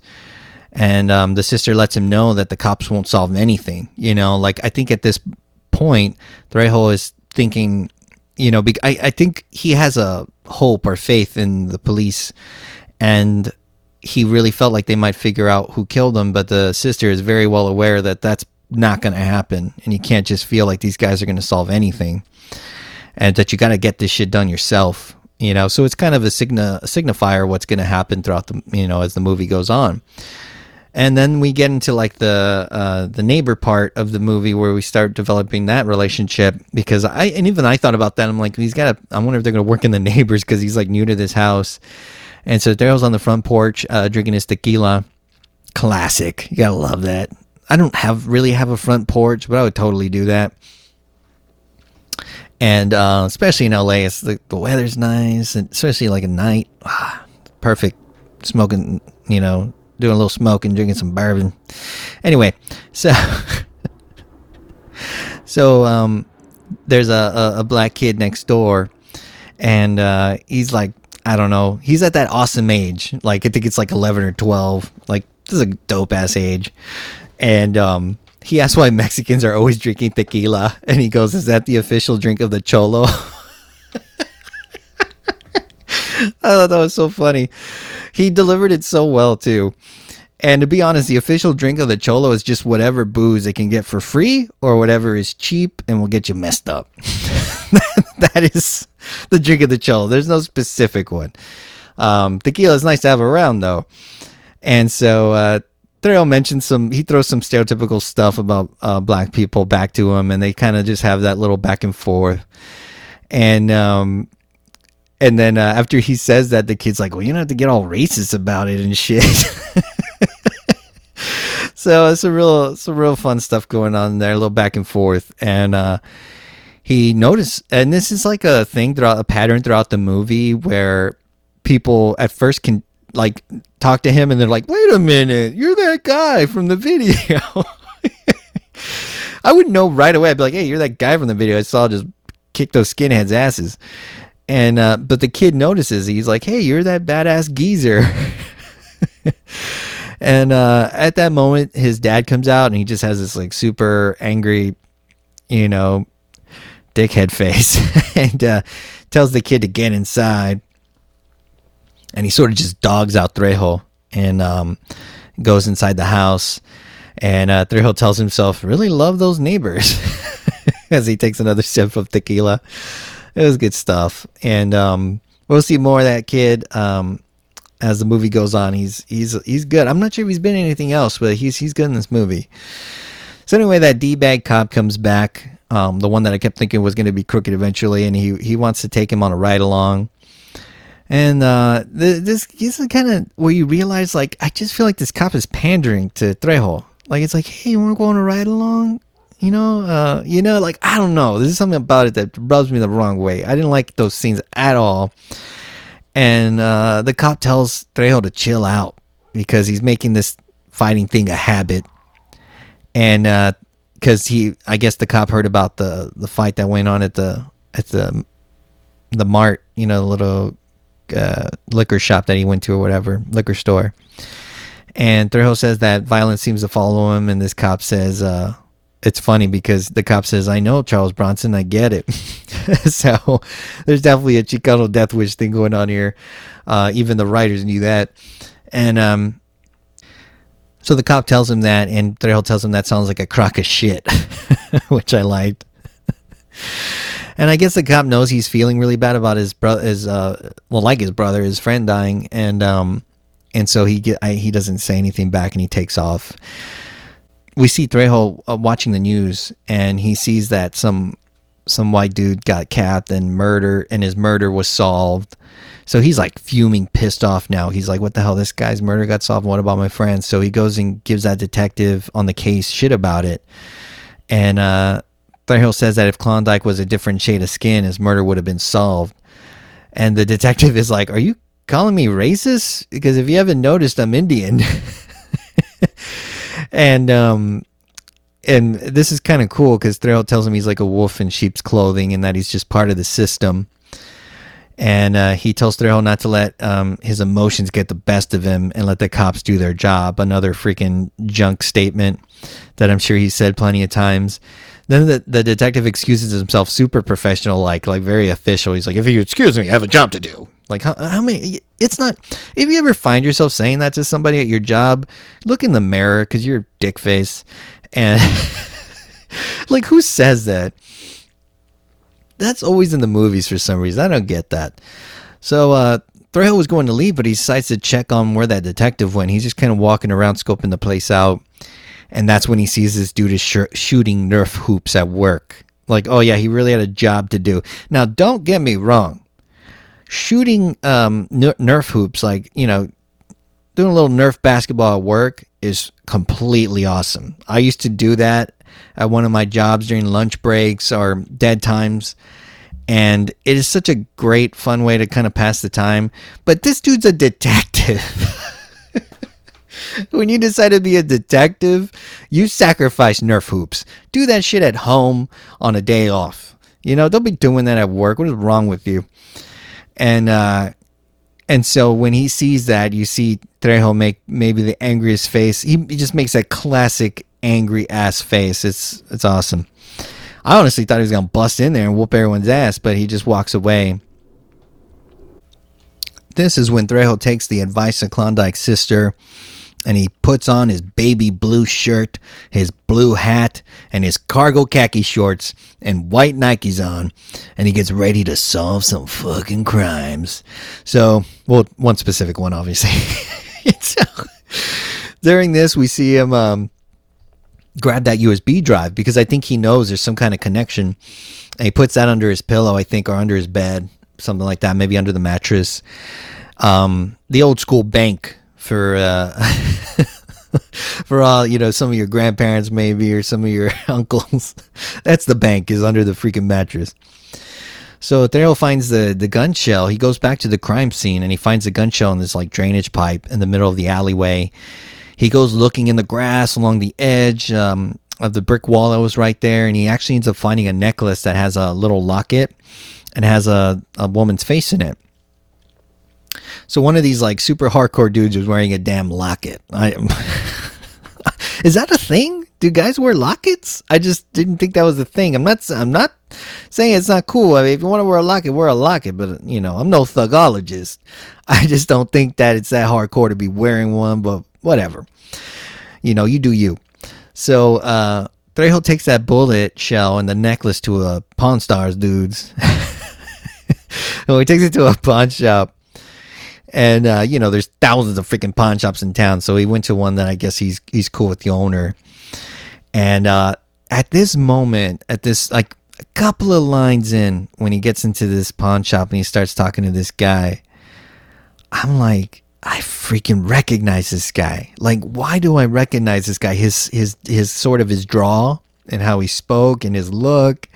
And um, the sister lets him know that the cops won't solve anything. You know, like I think at this point, Trejo is thinking, you know, I, I think he has a hope or faith in the police. And he really felt like they might figure out who killed him, but the sister is very well aware that that's not going to happen, and you can't just feel like these guys are going to solve anything, and that you got to get this shit done yourself. You know, so it's kind of a, signa, signifier what's going to happen throughout the you know as the movie goes on. And then we get into like the uh, the neighbor part of the movie where we start developing that relationship because I and even I thought about that. I'm like, he's got. I wonder if they're to work in the neighbors because he's like new to this house And so Daryl's on the front porch uh, drinking his tequila. Classic. You gotta love that. I don't have really have a front porch, but I would totally do that. And uh, especially in LA, it's the, the weather's nice, and especially like at night, ah, perfect. Smoking, you know, doing a little smoking, drinking some bourbon. Anyway, so so um, there's a, a, a black kid next door, and uh, he's like, I don't know, he's at that awesome age. Like I think it's like 11 or 12. Like this is a dope ass age, and um, he asks why Mexicans are always drinking tequila, and he goes, "Is that the official drink of the cholo?" I thought that was so funny. He delivered it so well too. And to be honest, the official drink of the cholo is just whatever booze they can get for free or whatever is cheap and will get you messed up. that is the drink of the cholo. There's no specific one. Um, tequila is nice to have around though. And so uh, Thrill mentions some, he throws some stereotypical stuff about uh, black people back to him, and they kind of just have that little back and forth. And um, and then uh, after he says that, the kid's like, "Well, you don't have to get all racist about it and shit." so it's a real, some real fun stuff going on there, a little back and forth, and uh, he noticed, and this is like a thing throughout a pattern throughout the movie where people at first can like talk to him and they're like, "Wait a minute, you're that guy from the video." I would know right away. I'd be like, "Hey, you're that guy from the video I saw just kick those skinheads' asses." And uh, but the kid notices. He's like, "Hey, you're that badass geezer." and uh, at that moment, his dad comes out and he just has this like super angry, you know, dickhead face, and uh, tells the kid to get inside. And he sort of just dogs out Trejo and um, goes inside the house. And uh, Trejo tells himself, "Really love those neighbors," as he takes another sip of tequila it was good stuff, and um, we'll see more of that kid um, as the movie goes on. He's he's he's good. I'm not sure if he's been in anything else, but he's he's good in this movie. So anyway, that d bag cop comes back, um, the one that I kept thinking was going to be crooked eventually, and he he wants to take him on a ride along. And uh, this is kind of where you realize, like, I just feel like this cop is pandering to Trejo. Like, it's like, hey, we're going to ride along you know, uh, you know, like I don't know. There's something about it that rubs me the wrong way. I didn't like those scenes at all. And uh, the cop tells Trejo to chill out because he's making this fighting thing a habit. And because uh, he, I guess the cop heard about the the fight that went on at the at the the mart, you know, the little uh, liquor shop that he went to or whatever liquor store. And Trejo says that violence seems to follow him, and this cop says, uh, it's funny because the cop says, I know Charles Bronson, I get it. so there's definitely a Chicano death wish thing going on here. Uh, even the writers knew that. And um, so the cop tells him that, and Trejo tells him that sounds like a crock of shit, which I liked. And I guess the cop knows he's feeling really bad about his brother, his uh, well, like his brother, his friend dying, and um, and so he get I, he doesn't say anything back, and he takes off we see Trejo uh, watching the news, and he sees that some some white dude got capped and murder, and his murder was solved. So he's like fuming, pissed off now. He's like, "What the hell? This guy's murder got solved. What about my friends?" So he goes and gives that detective on the case shit about it, and uh, Trejo says that if Klondike was a different shade of skin, his murder would have been solved. And the detective is like, "Are you calling me racist? Because if you haven't noticed, I'm Indian." and um, and this is kind of cool because Trejo tells him he's like a wolf in sheep's clothing and that he's just part of the system. And uh, he tells Trejo not to let um, his emotions get the best of him and let the cops do their job. Another freaking junk statement that I'm sure he said plenty of times. Then the, the detective excuses himself super professional, like like very official. He's like, if you excuse me, I have a job to do. Like how, how many? It's not. If you ever find yourself saying that to somebody at your job, look in the mirror because you're dick face, and like who says that? That's always in the movies for some reason. I don't get that. So uh, was going to leave, but he decides to check on where that detective went. He's just kind of walking around, scoping the place out, and that's when he sees this dude is sh- shooting Nerf hoops at work. Like, oh yeah, he really had a job to do. Now, don't get me wrong shooting um, ner- Nerf hoops, like you know, doing a little Nerf basketball at work is completely awesome. I used to do that at one of my jobs during lunch breaks or dead times. And it is such a great, fun way to kind of pass the time. But this dude's a detective. when you decide to be a detective, you sacrifice Nerf hoops. Do that shit at home on a day off. You know, don't be doing that at work. What is wrong with you? And uh, and so when he sees that, you see Trejo make maybe the angriest face. He, he just makes that classic angry ass face. It's it's awesome. I honestly thought he was gonna bust in there and whoop everyone's ass, but he just walks away. This is when Trejo takes the advice of Klondike's sister and he puts on his baby blue shirt, his blue hat, and his cargo khaki shorts and white Nikes on, and he gets ready to solve some fucking crimes. So, well, one specific one, obviously. so, during this, we see him um, grab that USB drive because I think he knows there's some kind of connection. And he puts that under his pillow, I think, or under his bed, something like that, maybe under the mattress. Um, the old school bank for uh, for all you know, some of your grandparents maybe or some of your uncles. That's the bank is under the freaking mattress. So Theo finds the the gun shell. He goes back to the crime scene and he finds the gun shell in this like drainage pipe in the middle of the alleyway. He goes looking in the grass along the edge um, of the brick wall that was right there, and he actually ends up finding a necklace that has a little locket and has a, a woman's face in it. So one of these like super hardcore dudes was wearing a damn locket. I am. Is that a thing? Do guys wear lockets? I just didn't think that was a thing. I'm not I'm not saying it's not cool. I mean, if you want to wear a locket, wear a locket, but you know, I'm no thugologist. I just don't think that it's that hardcore to be wearing one, but whatever. You know, you do you. So, uh Trejo takes that bullet shell and the necklace to a Pawn Stars dudes. well, he takes it to a pawn shop and uh, you know there's thousands of freaking pawn shops in town. So he went to one that i guess he's he's cool with the owner. And uh, at this moment at this like a couple of lines in when he gets into this pawn shop and he starts talking to this guy i'm like i freaking recognize this guy. Like why do i recognize this guy? His his his sort of his draw and how he spoke and his look.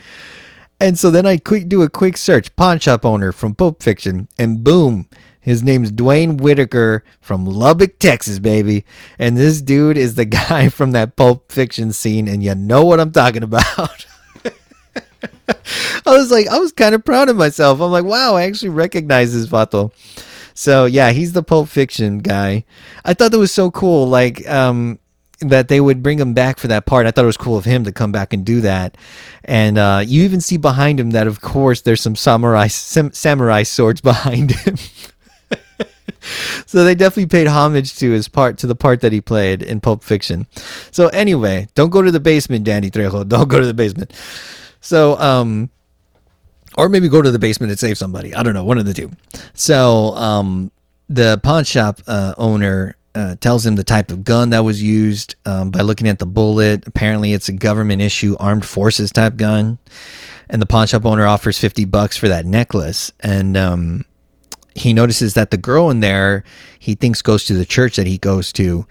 And so then i quick do a quick search pawn shop owner from pulp fiction and boom his name's Duane Whitaker from Lubbock, Texas, baby. And this dude is the guy from that Pulp Fiction scene, and you know what I'm talking about. I was like, I was kind of proud of myself. I'm like, wow, I actually recognize this Vato. So yeah, he's the Pulp Fiction guy. I thought that was so cool. Like, um, that they would bring him back for that part. I thought it was cool of him to come back and do that. And uh, you even see behind him that, of course, there's some samurai sam- samurai swords behind him. so they definitely paid homage to his part to the part that he played in Pulp Fiction. So anyway, don't go to the basement, Danny Trejo. Don't go to the basement. So um or maybe go to the basement and save somebody. I don't know, one of the two. So um the pawn shop uh, owner uh, tells him the type of gun that was used um, by looking at the bullet. Apparently, it's a government issue armed forces type gun. And the pawn shop owner offers 50 bucks for that necklace. And um, he notices that the girl in there he thinks goes to the church that he goes to.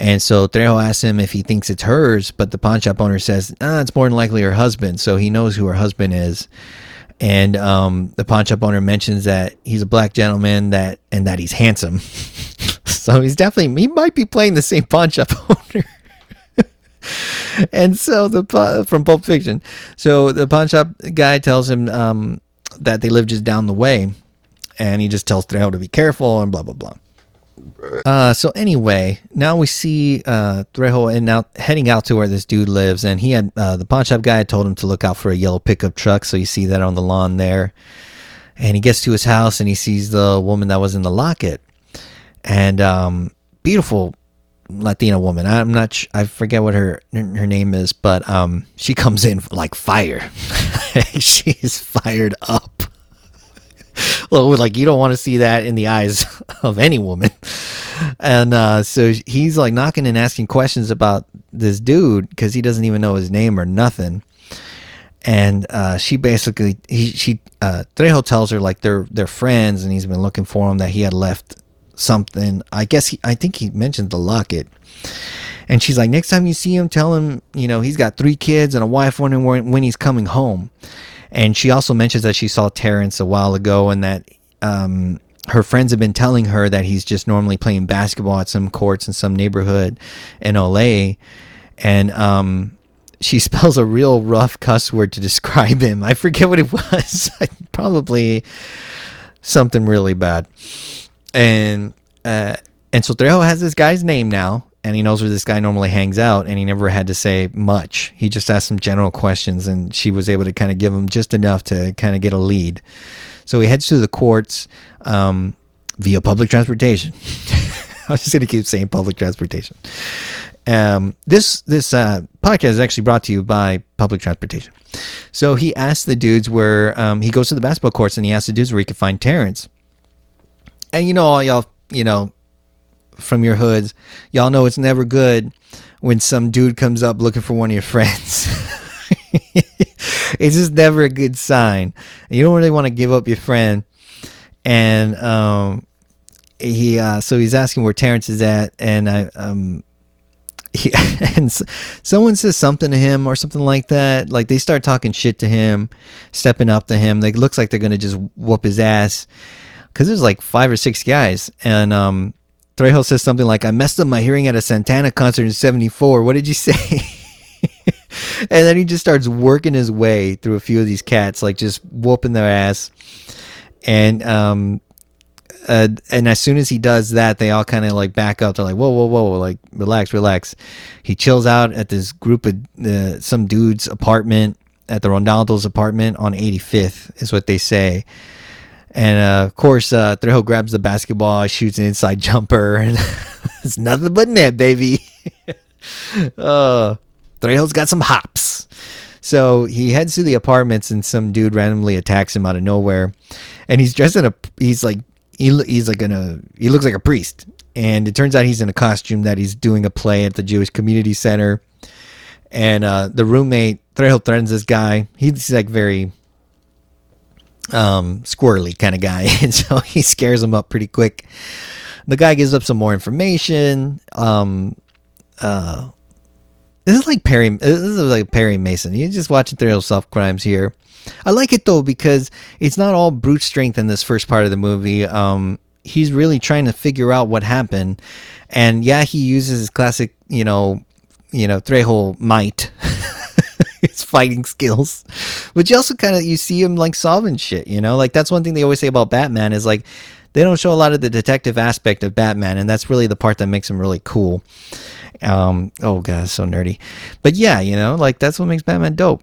And so Trejo asks him if he thinks it's hers, but the pawn shop owner says, ah, it's more than likely her husband. So he knows who her husband is. And um, the pawn shop owner mentions that he's a black gentleman that and that he's handsome. so he's definitely he might be playing the same pawn shop owner. and so the from Pulp Fiction. So the pawn shop guy tells him um, that they live just down the way and he just tells Trejo to be careful and blah blah blah. Uh, so anyway, now we see uh, Trejo and now heading out to where this dude lives, and he had uh, the pawn shop guy told him to look out for a yellow pickup truck, so you see that on the lawn there. And he gets to his house and he sees the woman that was in the locket, and um, beautiful Latina woman. I'm not. Sh- I forget what her her name is, but um, she comes in like fire. She's fired up well, like you don't want to see that in the eyes of any woman. And uh, so he's like knocking and asking questions about this dude because he doesn't even know his name or nothing. and uh, she basically he she uh, Trejo tells her like they're they're friends, and he's been looking for him that he had left something. I guess he I think he mentioned the locket. And she's like, next time you see him, tell him, you know, he's got three kids and a wife wondering when, when he's coming home. And she also mentions that she saw Terrence a while ago and that um, her friends have been telling her that he's just normally playing basketball at some courts in some neighborhood in LA. And um, she spells a real rough cuss word to describe him. I forget what it was. Probably something really bad. And uh, and so Trejo has this guy's name now, and he knows where this guy normally hangs out, and he never had to say much. He just asked some general questions, and she was able to kind of give him just enough to kind of get a lead. So he heads to the courts um, via public transportation. I was just going to keep saying public transportation. Um, this this uh, podcast is actually brought to you by public transportation. So he asks the dudes where um, he goes to the basketball courts, and he asks the dudes where he could find Terrence. And you know, all y'all, you know, from your hoods, y'all know it's never good when some dude comes up looking for one of your friends. it's just never a good sign. You don't really want to give up your friend. And um, he, uh, so he's asking where Terrence is at, and I, um, he, and someone says something to him or something like that. Like they start talking shit to him, stepping up to him. Like looks like they're gonna just whoop his ass because there's like five or six guys, and um, Trejo says something like, I messed up my hearing at a Santana concert in 74. What did you say? and then he just starts working his way through a few of these cats, like just whooping their ass. And, um, uh, and as soon as he does that, they all kind of like back up. They're like, whoa, whoa, whoa, like relax, relax. He chills out at this group of uh, some dude's apartment at the Ronaldo's apartment on 85th, is what they say. And uh, of course, uh, grabs the basketball, shoots an inside jumper, and it's nothing but net, baby. uh, Trejo's got some hops. So he heads to the apartments, and some dude randomly attacks him out of nowhere. And he's dressed in a, he's like, he, he's like in a, he looks like a priest. And it turns out he's in a costume that he's doing a play at the Jewish Community Center. And uh, the roommate, Trejo threatens this guy. He's like very um, squirrely kind of guy, and so he scares him up pretty quick. The guy gives up some more information. Um, uh, this is like Perry. This is like Perry Mason. You're just watching through self crimes here. I like it though because it's not all brute strength in this first part of the movie. Um, he's really trying to figure out what happened, and yeah, he uses his classic, you know, you know, Trejo might. his fighting skills. But you also kind of you see him like solving shit, you know? Like that's one thing they always say about Batman is like they don't show a lot of the detective aspect of Batman, and that's really the part that makes him really cool. Um, oh god, so nerdy. But yeah, you know, like that's what makes Batman dope.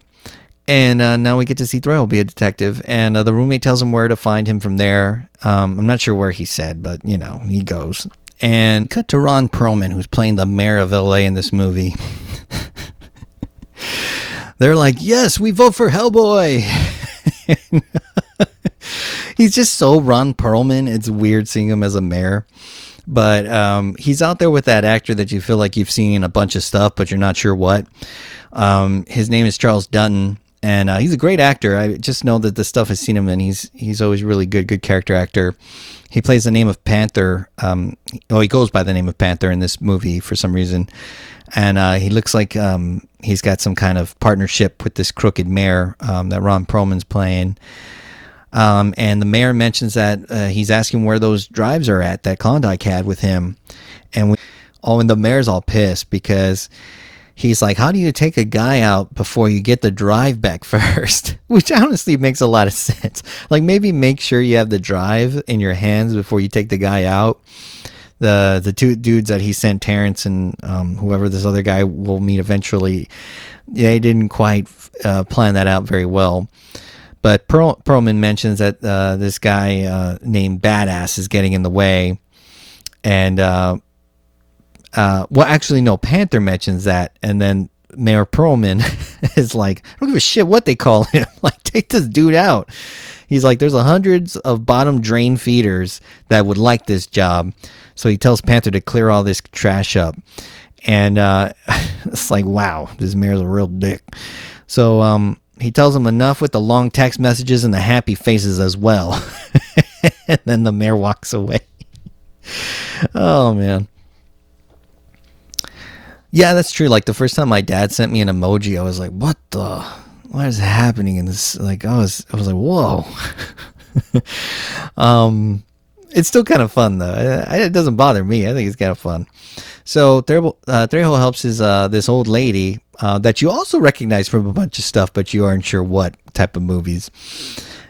And uh, now we get to see Trejo be a detective, and uh, the roommate tells him where to find him from there. Um, I'm not sure where he said, but you know, he goes. And cut to Ron Perlman, who's playing the mayor of LA in this movie. they're like, yes, we vote for Hellboy. he's just so Ron Perlman. It's weird seeing him as a mayor. But um, he's out there with that actor that you feel like you've seen in a bunch of stuff, but you're not sure what. Um, his name is Charles Dutton, and uh, he's a great actor. I just know that the stuff I've seen him in, he's he's always really good, good character actor. He plays the name of Panther. Um, oh, he goes by the name of Panther in this movie for some reason and uh, he looks like um, he's got some kind of partnership with this crooked mayor um, that Ron Perlman's playing. Um, and the mayor mentions that uh, he's asking where those drives are at that Klondike had with him, and we, oh, and the mayor's all pissed because he's like, "How do you take a guy out before you get the drive back first? Which honestly makes a lot of sense. Like maybe make sure you have the drive in your hands before you take the guy out the the two dudes that he sent, Terrence and um, whoever this other guy will meet eventually, they didn't quite uh, plan that out very well. But Perl- Perlman mentions that uh, this guy uh, named Badass is getting in the way, and uh, well, actually, no, Panther mentions that, and then Mayor Perlman is like, I don't give a shit what they call him. like, take this dude out. He's like, there's hundreds of bottom drain feeders that would like this job. So he tells Panther to clear all this trash up. And uh, it's like, wow, this mayor's a real dick. So um, he tells him enough with the long text messages and the happy faces as well. and then the mayor walks away. oh man. Yeah, that's true. Like the first time my dad sent me an emoji, I was like, "What the? What is happening in this?" Like I was, I was like, "Whoa." um, it's still kind of fun though. It, doesn't bother me. I think it's kind of fun. So Trejo, uh, Trejo helps his uh, this old lady uh, that you also recognize from a bunch of stuff, but you aren't sure what type of movies.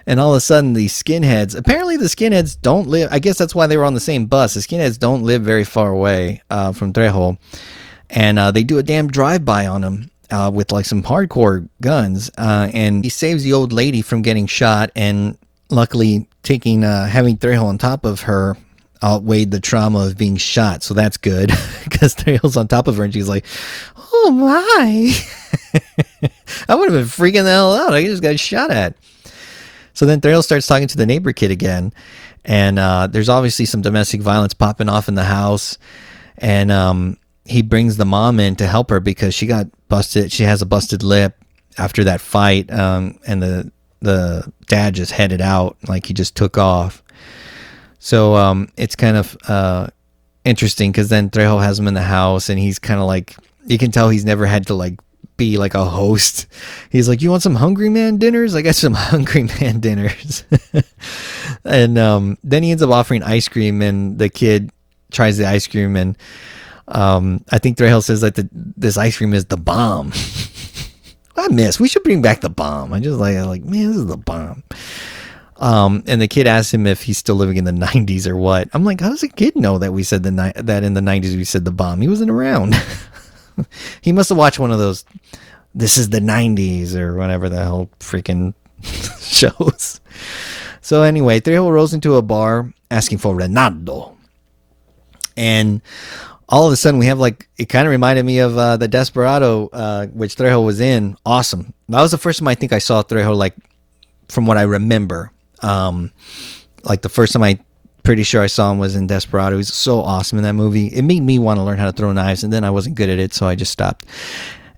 And all of a sudden, the skinheads. Apparently, the skinheads don't live. I guess that's why they were on the same bus. The skinheads don't live very far away uh, from Trejo, and uh, they do a damn drive by on him. Uh, with like some hardcore guns, and he saves the old lady from getting shot, and luckily taking uh, having Trejo on top of her outweighed the trauma of being shot, so that's good because Trejo's on top of her and she's like, "Oh my!" I would have been freaking the hell out. I just got shot at. So then Trejo starts talking to the neighbor kid again, and uh, there's obviously some domestic violence popping off in the house, and um, he brings the mom in to help her because she got busted. She has a busted lip after that fight, um, and the the dad just headed out, like he just took off. So um, it's kind of uh, interesting because then Trejo has him in the house, and he's kind of like you can tell he's never had to like be like a host. He's like, "You want some Hungry Man dinners? I got some Hungry Man dinners." and um, then he ends up offering ice cream, and the kid tries the ice cream, and um, I think Trejo says that the, this ice cream is the bomb. I miss. We should bring back the bomb. I just like, like, man, this is the bomb. Um, and the kid asks him if he's still living in the 90s or what. I'm like, how does a kid know that we said the ni- that in the 90s we said the bomb? He wasn't around. he must have watched one of those. This is the 90s or whatever the hell freaking shows. So anyway, Trejo rolls into a bar asking for Renaldo, and all of a sudden we have like it kind of reminded me of uh, the Desperado, uh, which Trejo was in. Awesome. That was the first time I think I saw Trejo, like from what I remember. Um, like the first time I pretty sure I saw him was in Desperado. He was so awesome in that movie. It made me want to learn how to throw knives, and then I wasn't good at it, so I just stopped.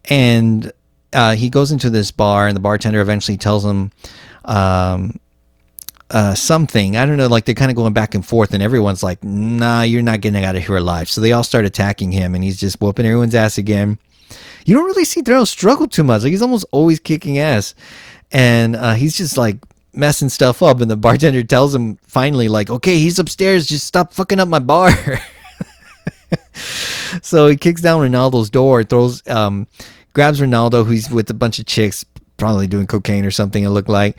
And uh, he goes into this bar, and the bartender eventually tells him, um, uh, something. I don't know, like they're kind of going back and forth, and everyone's like, nah, you're not getting out of here alive. So they all start attacking him, and he's just whooping everyone's ass again. You don't really see Trejo struggle too much. Like he's almost always kicking ass, and uh, he's just like messing stuff up. And the bartender tells him finally, like, okay, he's upstairs. Just stop fucking up my bar. so he kicks down Ronaldo's door, throws, um, grabs Ronaldo, who's with a bunch of chicks, probably doing cocaine or something. It looked like,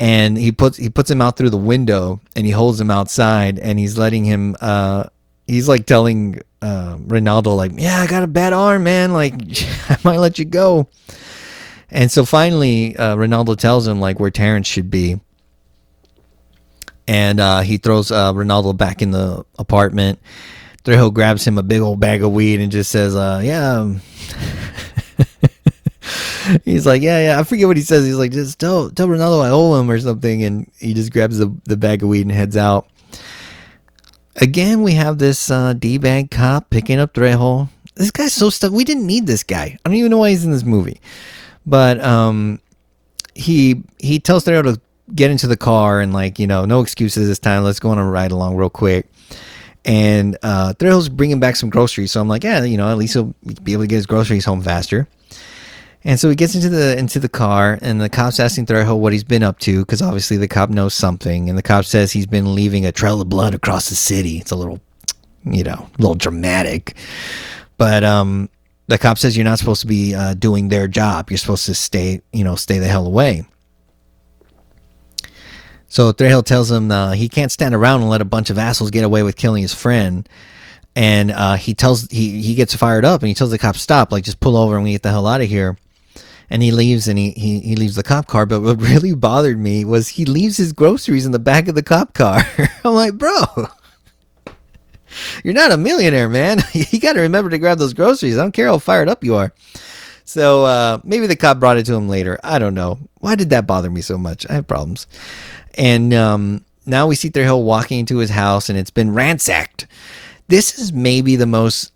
and he puts he puts him out through the window and he holds him outside and he's letting him uh he's like telling uh, Ronaldo like yeah I got a bad arm man. Like I might let you go. And so finally uh, Ronaldo tells him like where Terrence should be. And uh, he throws uh, Ronaldo back in the apartment. Trejo grabs him a big old bag of weed and just says uh yeah um, he's like, yeah, yeah. I forget what he says. He's like, just tell tell Ronaldo I owe him or something, and he just grabs the the bag of weed and heads out. Again, we have this uh, d bag cop picking up Trejo. This guy's so stuck. We didn't need this guy. I don't even know why he's in this movie, but um, he he tells Trejo to get into the car and like you know no excuses this time. Let's go on a ride along real quick. And uh, Trejo's bringing back some groceries, so I'm like, yeah, you know, at least he'll be able to get his groceries home faster. And so he gets into the into the car, and the cop's asking Trejo what he's been up to, because obviously the cop knows something. And the cop says he's been leaving a trail of blood across the city. It's a little, you know, a little dramatic. But um, the cop says you're not supposed to be uh, doing their job. You're supposed to stay, you know, stay the hell away. So Trejo tells him uh, he can't stand around and let a bunch of assholes get away with killing his friend and uh, he tells he he gets fired up and he tells the cop stop like just pull over and we get the hell out of here and he leaves and he, he, he leaves the cop car. But what really bothered me was he leaves his groceries in the back of the cop car. I'm like, bro, you're not a millionaire, man. you got to remember to grab those groceries. I don't care how fired up you are. So uh, maybe the cop brought it to him later. I don't know. Why did that bother me so much? I have problems. And um, now we see Trejo walking into his house and it's been ransacked. This is maybe the most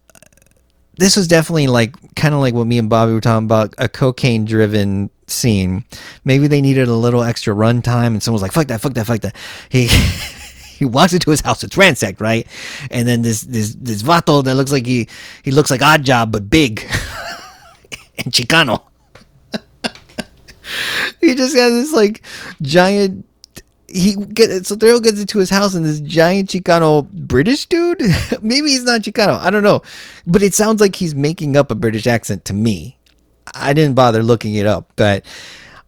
this was definitely like kind of like what me and Bobby were talking about a cocaine driven scene. Maybe they needed a little extra runtime, and someone was like, "Fuck that, fuck that, fuck that." He he walks into his house. It's ransacked, right? And then this this this vato that looks like he he looks like Oddjob but big and Chicano. he just has this like giant. He get so Thrill gets into his house and this giant Chicano British dude. Maybe he's not Chicano. I don't know, but it sounds like he's making up a British accent to me. I didn't bother looking it up, but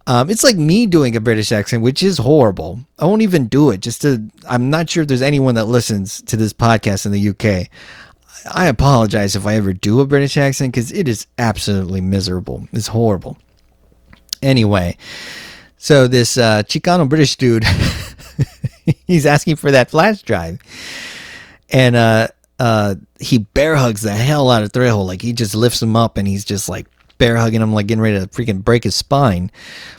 um, it's like me doing a British accent, which is horrible. I won't even do it. Just to, I'm not sure if there's anyone that listens to this podcast in the UK. I apologize if I ever do a British accent because it is absolutely miserable. It's horrible. Anyway, so this uh, Chicano British dude, he's asking for that flash drive, and uh, uh, he bear hugs the hell out of Trejo. Like he just lifts him up, and he's just like bear hugging him, like getting ready to freaking break his spine.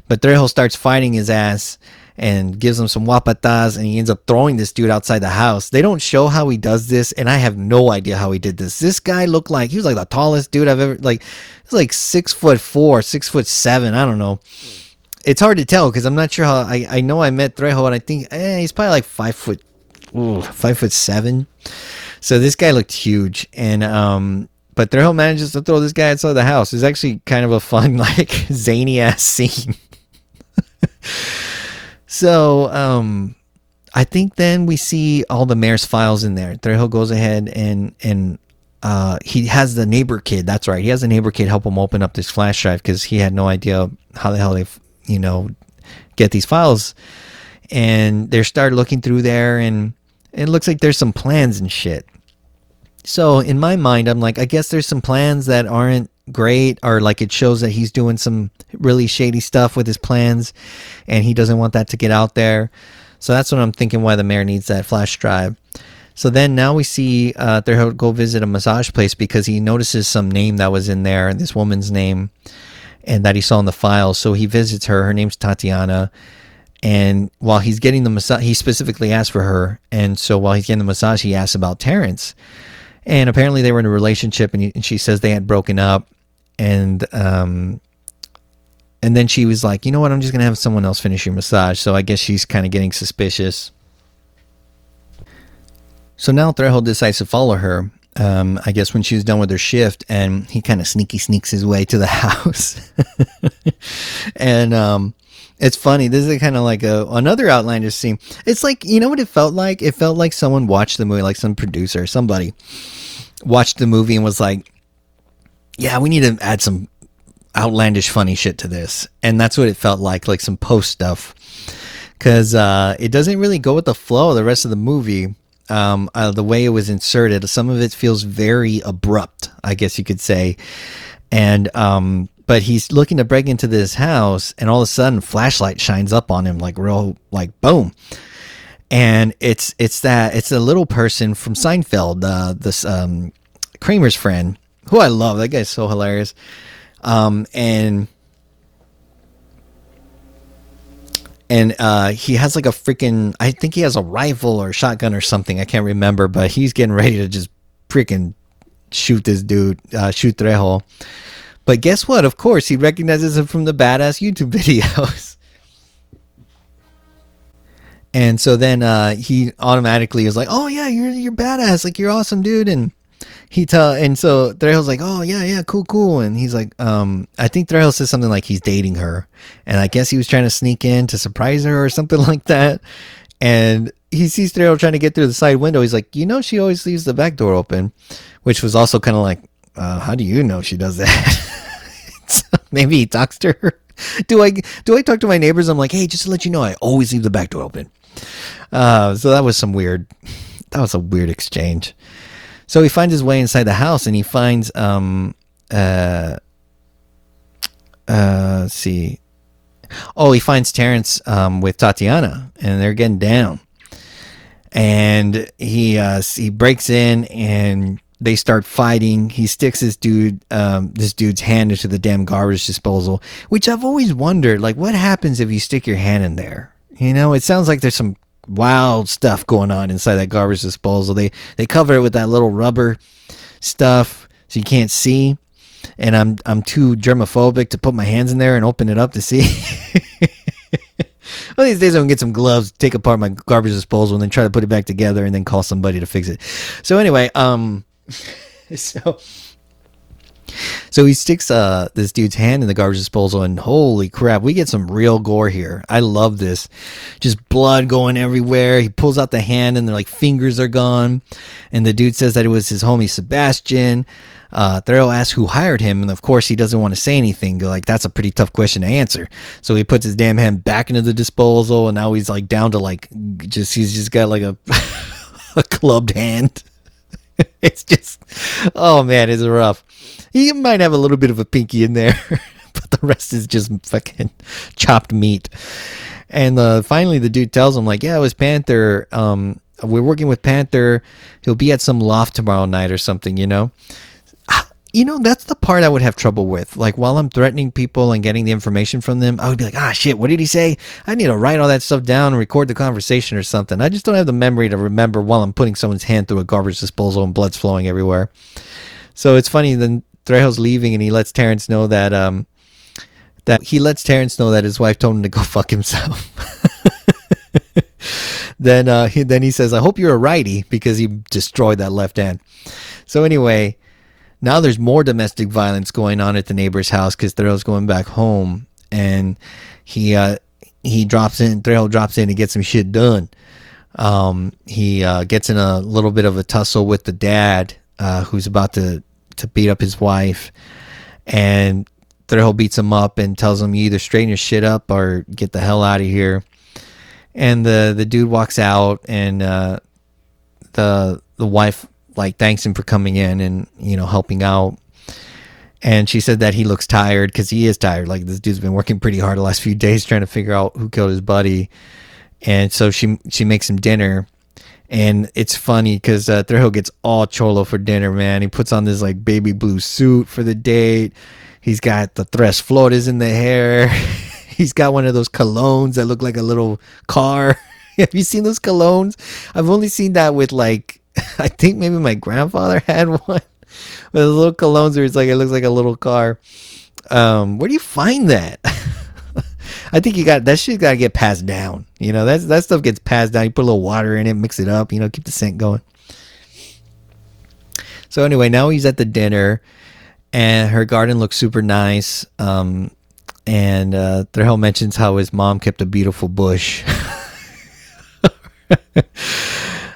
But Trejo starts fighting his ass and gives him some wapatas, and he ends up throwing this dude outside the house. They don't show how he does this, and I have no idea how he did this. This guy looked like he was like the tallest dude I've ever like. He's like six foot four, six foot seven. I don't know. It's hard to tell because I'm not sure how. I I know I met Trejo, and I think eh, he's probably like five foot, ooh, five foot seven. So this guy looked huge, and um, but Trejo manages to throw this guy outside the house. It's actually kind of a fun, like zany ass scene. so um, I think then we see all the mayor's files in there. Trejo goes ahead and and uh, he has the neighbor kid. That's right. He has the neighbor kid help him open up this flash drive because he had no idea how the hell they, you know, get these files. And they start looking through there, and it looks like there's some plans and shit. So in my mind, I'm like, I guess there's some plans that aren't great, or like it shows that he's doing some really shady stuff with his plans, and he doesn't want that to get out there. So that's what I'm thinking. Why the mayor needs that flash drive. So then now we see uh, they go visit a massage place because he notices some name that was in there, and this woman's name, and that he saw in the files. So he visits her. Her name's Tatiana. And while he's getting the massage, he specifically asked for her. And so while he's getting the massage, he asks about Terrence. And apparently they were in a relationship, and, he, and she says they had broken up. And um, and then she was like, you know what? I'm just gonna have someone else finish your massage. So I guess she's kind of getting suspicious. So now Trejo decides to follow her. Um, I guess when she was done with her shift, and he kind of sneaky sneaks his way to the house. and um, it's funny. This is kind of like a another outlandish scene. It's like you know what it felt like. It felt like someone watched the movie, like some producer, somebody watched the movie and was like, "Yeah, we need to add some outlandish, funny shit to this," and that's what it felt like, like some post stuff, because uh, it doesn't really go with the flow of the rest of the movie. Um, uh, the way it was inserted, some of it feels very abrupt, I guess you could say, and um, but he's looking to break into this house and all of a sudden flashlight shines up on him like real like boom. And it's it's that it's a little person from Seinfeld uh, this um, Kramer's friend who I love. That guy's so hilarious. Um, and and uh, he has like a freaking I think he has a rifle or shotgun or something I can't remember but he's getting ready to just freaking shoot this dude uh, shoot Trejo but guess what? Of course, he recognizes him from the badass YouTube videos. and so then uh, he automatically is like, "Oh yeah, you're you're badass, like you're awesome, dude." And he tell and so Trejo's like, "Oh yeah, yeah, cool, cool." And he's like, um, I think Trejo says something like he's dating her, and I guess he was trying to sneak in to surprise her or something like that. And he sees Trejo trying to get through the side window. He's like, "You know, she always leaves the back door open," which was also kind of like, uh, "How do you know she does that?" maybe he talks to her. Do I do I talk to my neighbors? I'm like, hey, just to let you know, I always leave the back door open. Uh, so that was some weird. That was a weird exchange. So he finds his way inside the house, and he finds um uh uh let's see. Oh, he finds Terrence um with Tatiana, and they're getting down. And he uh he breaks in and they start fighting. He sticks this dude, um, this dude's hand into the damn garbage disposal, which I've always wondered, like, what happens if you stick your hand in there? You know, it sounds like there's some wild stuff going on inside that garbage disposal. They they cover it with that little rubber stuff so you can't see. and I'm I'm too germophobic to put my hands in there and open it up to see. One of these days I'm gonna get some gloves, take apart my garbage disposal, and then try to put it back together, and then call somebody to fix it. So anyway, um, so so he sticks uh this dude's hand in the garbage disposal, and holy crap, we get some real gore here. I love this, just blood going everywhere. He pulls out the hand, and they're like fingers are gone, and the dude says that it was his homie Sebastian. Uh, asks who hired him, and of course he doesn't want to say anything. Like that's a pretty tough question to answer. So he puts his damn hand back into the disposal, and now he's like down to like just he's just got like a a clubbed hand. it's just oh man, it's rough. He might have a little bit of a pinky in there, but the rest is just fucking chopped meat. And uh, finally, the dude tells him like, "Yeah, it was Panther. Um, we're working with Panther. He'll be at some loft tomorrow night or something, you know." You know, that's the part I would have trouble with. Like while I'm threatening people and getting the information from them, I would be like, ah, shit, what did he say? I need to write all that stuff down and record the conversation or something. I just don't have the memory to remember while I'm putting someone's hand through a garbage disposal and blood's flowing everywhere. So it's funny. Then Trejo's leaving and he lets Terrence know that um that he lets Terrence know that his wife told him to go fuck himself. then uh, he, then he says, "I hope you're a righty," because he destroyed that left hand. So anyway, now there's more domestic violence going on at the neighbor's house because Trejo's going back home, and he uh, he drops in. Trejo drops in to get some shit done. Um, he uh, gets in a little bit of a tussle with the dad, uh, who's about to to beat up his wife, and Trejo beats him up and tells him, "You either straighten your shit up or get the hell out of here." And the the dude walks out, and uh, the the wife like thanks him for coming in and you know helping out and she said that he looks tired because he is tired like this dude's been working pretty hard the last few days trying to figure out who killed his buddy and so she she makes him dinner and it's funny because uh, Trejo gets all cholo for dinner, man. He puts on this like baby blue suit for the date. He's got the tres flores in the hair. He's got one of those colognes that look like a little car. Have you seen those colognes? I've only seen that with like I think maybe my grandfather had one with a little colognes where it's like it looks like a little car. Um, where do you find that? I think you got that shit got to get passed down. You know, that that stuff gets passed down. You put a little water in it, mix it up. You know, keep the scent going. So anyway, now he's at the dinner, and her garden looks super nice. Um, and uh, mentions how his mom kept a beautiful bush.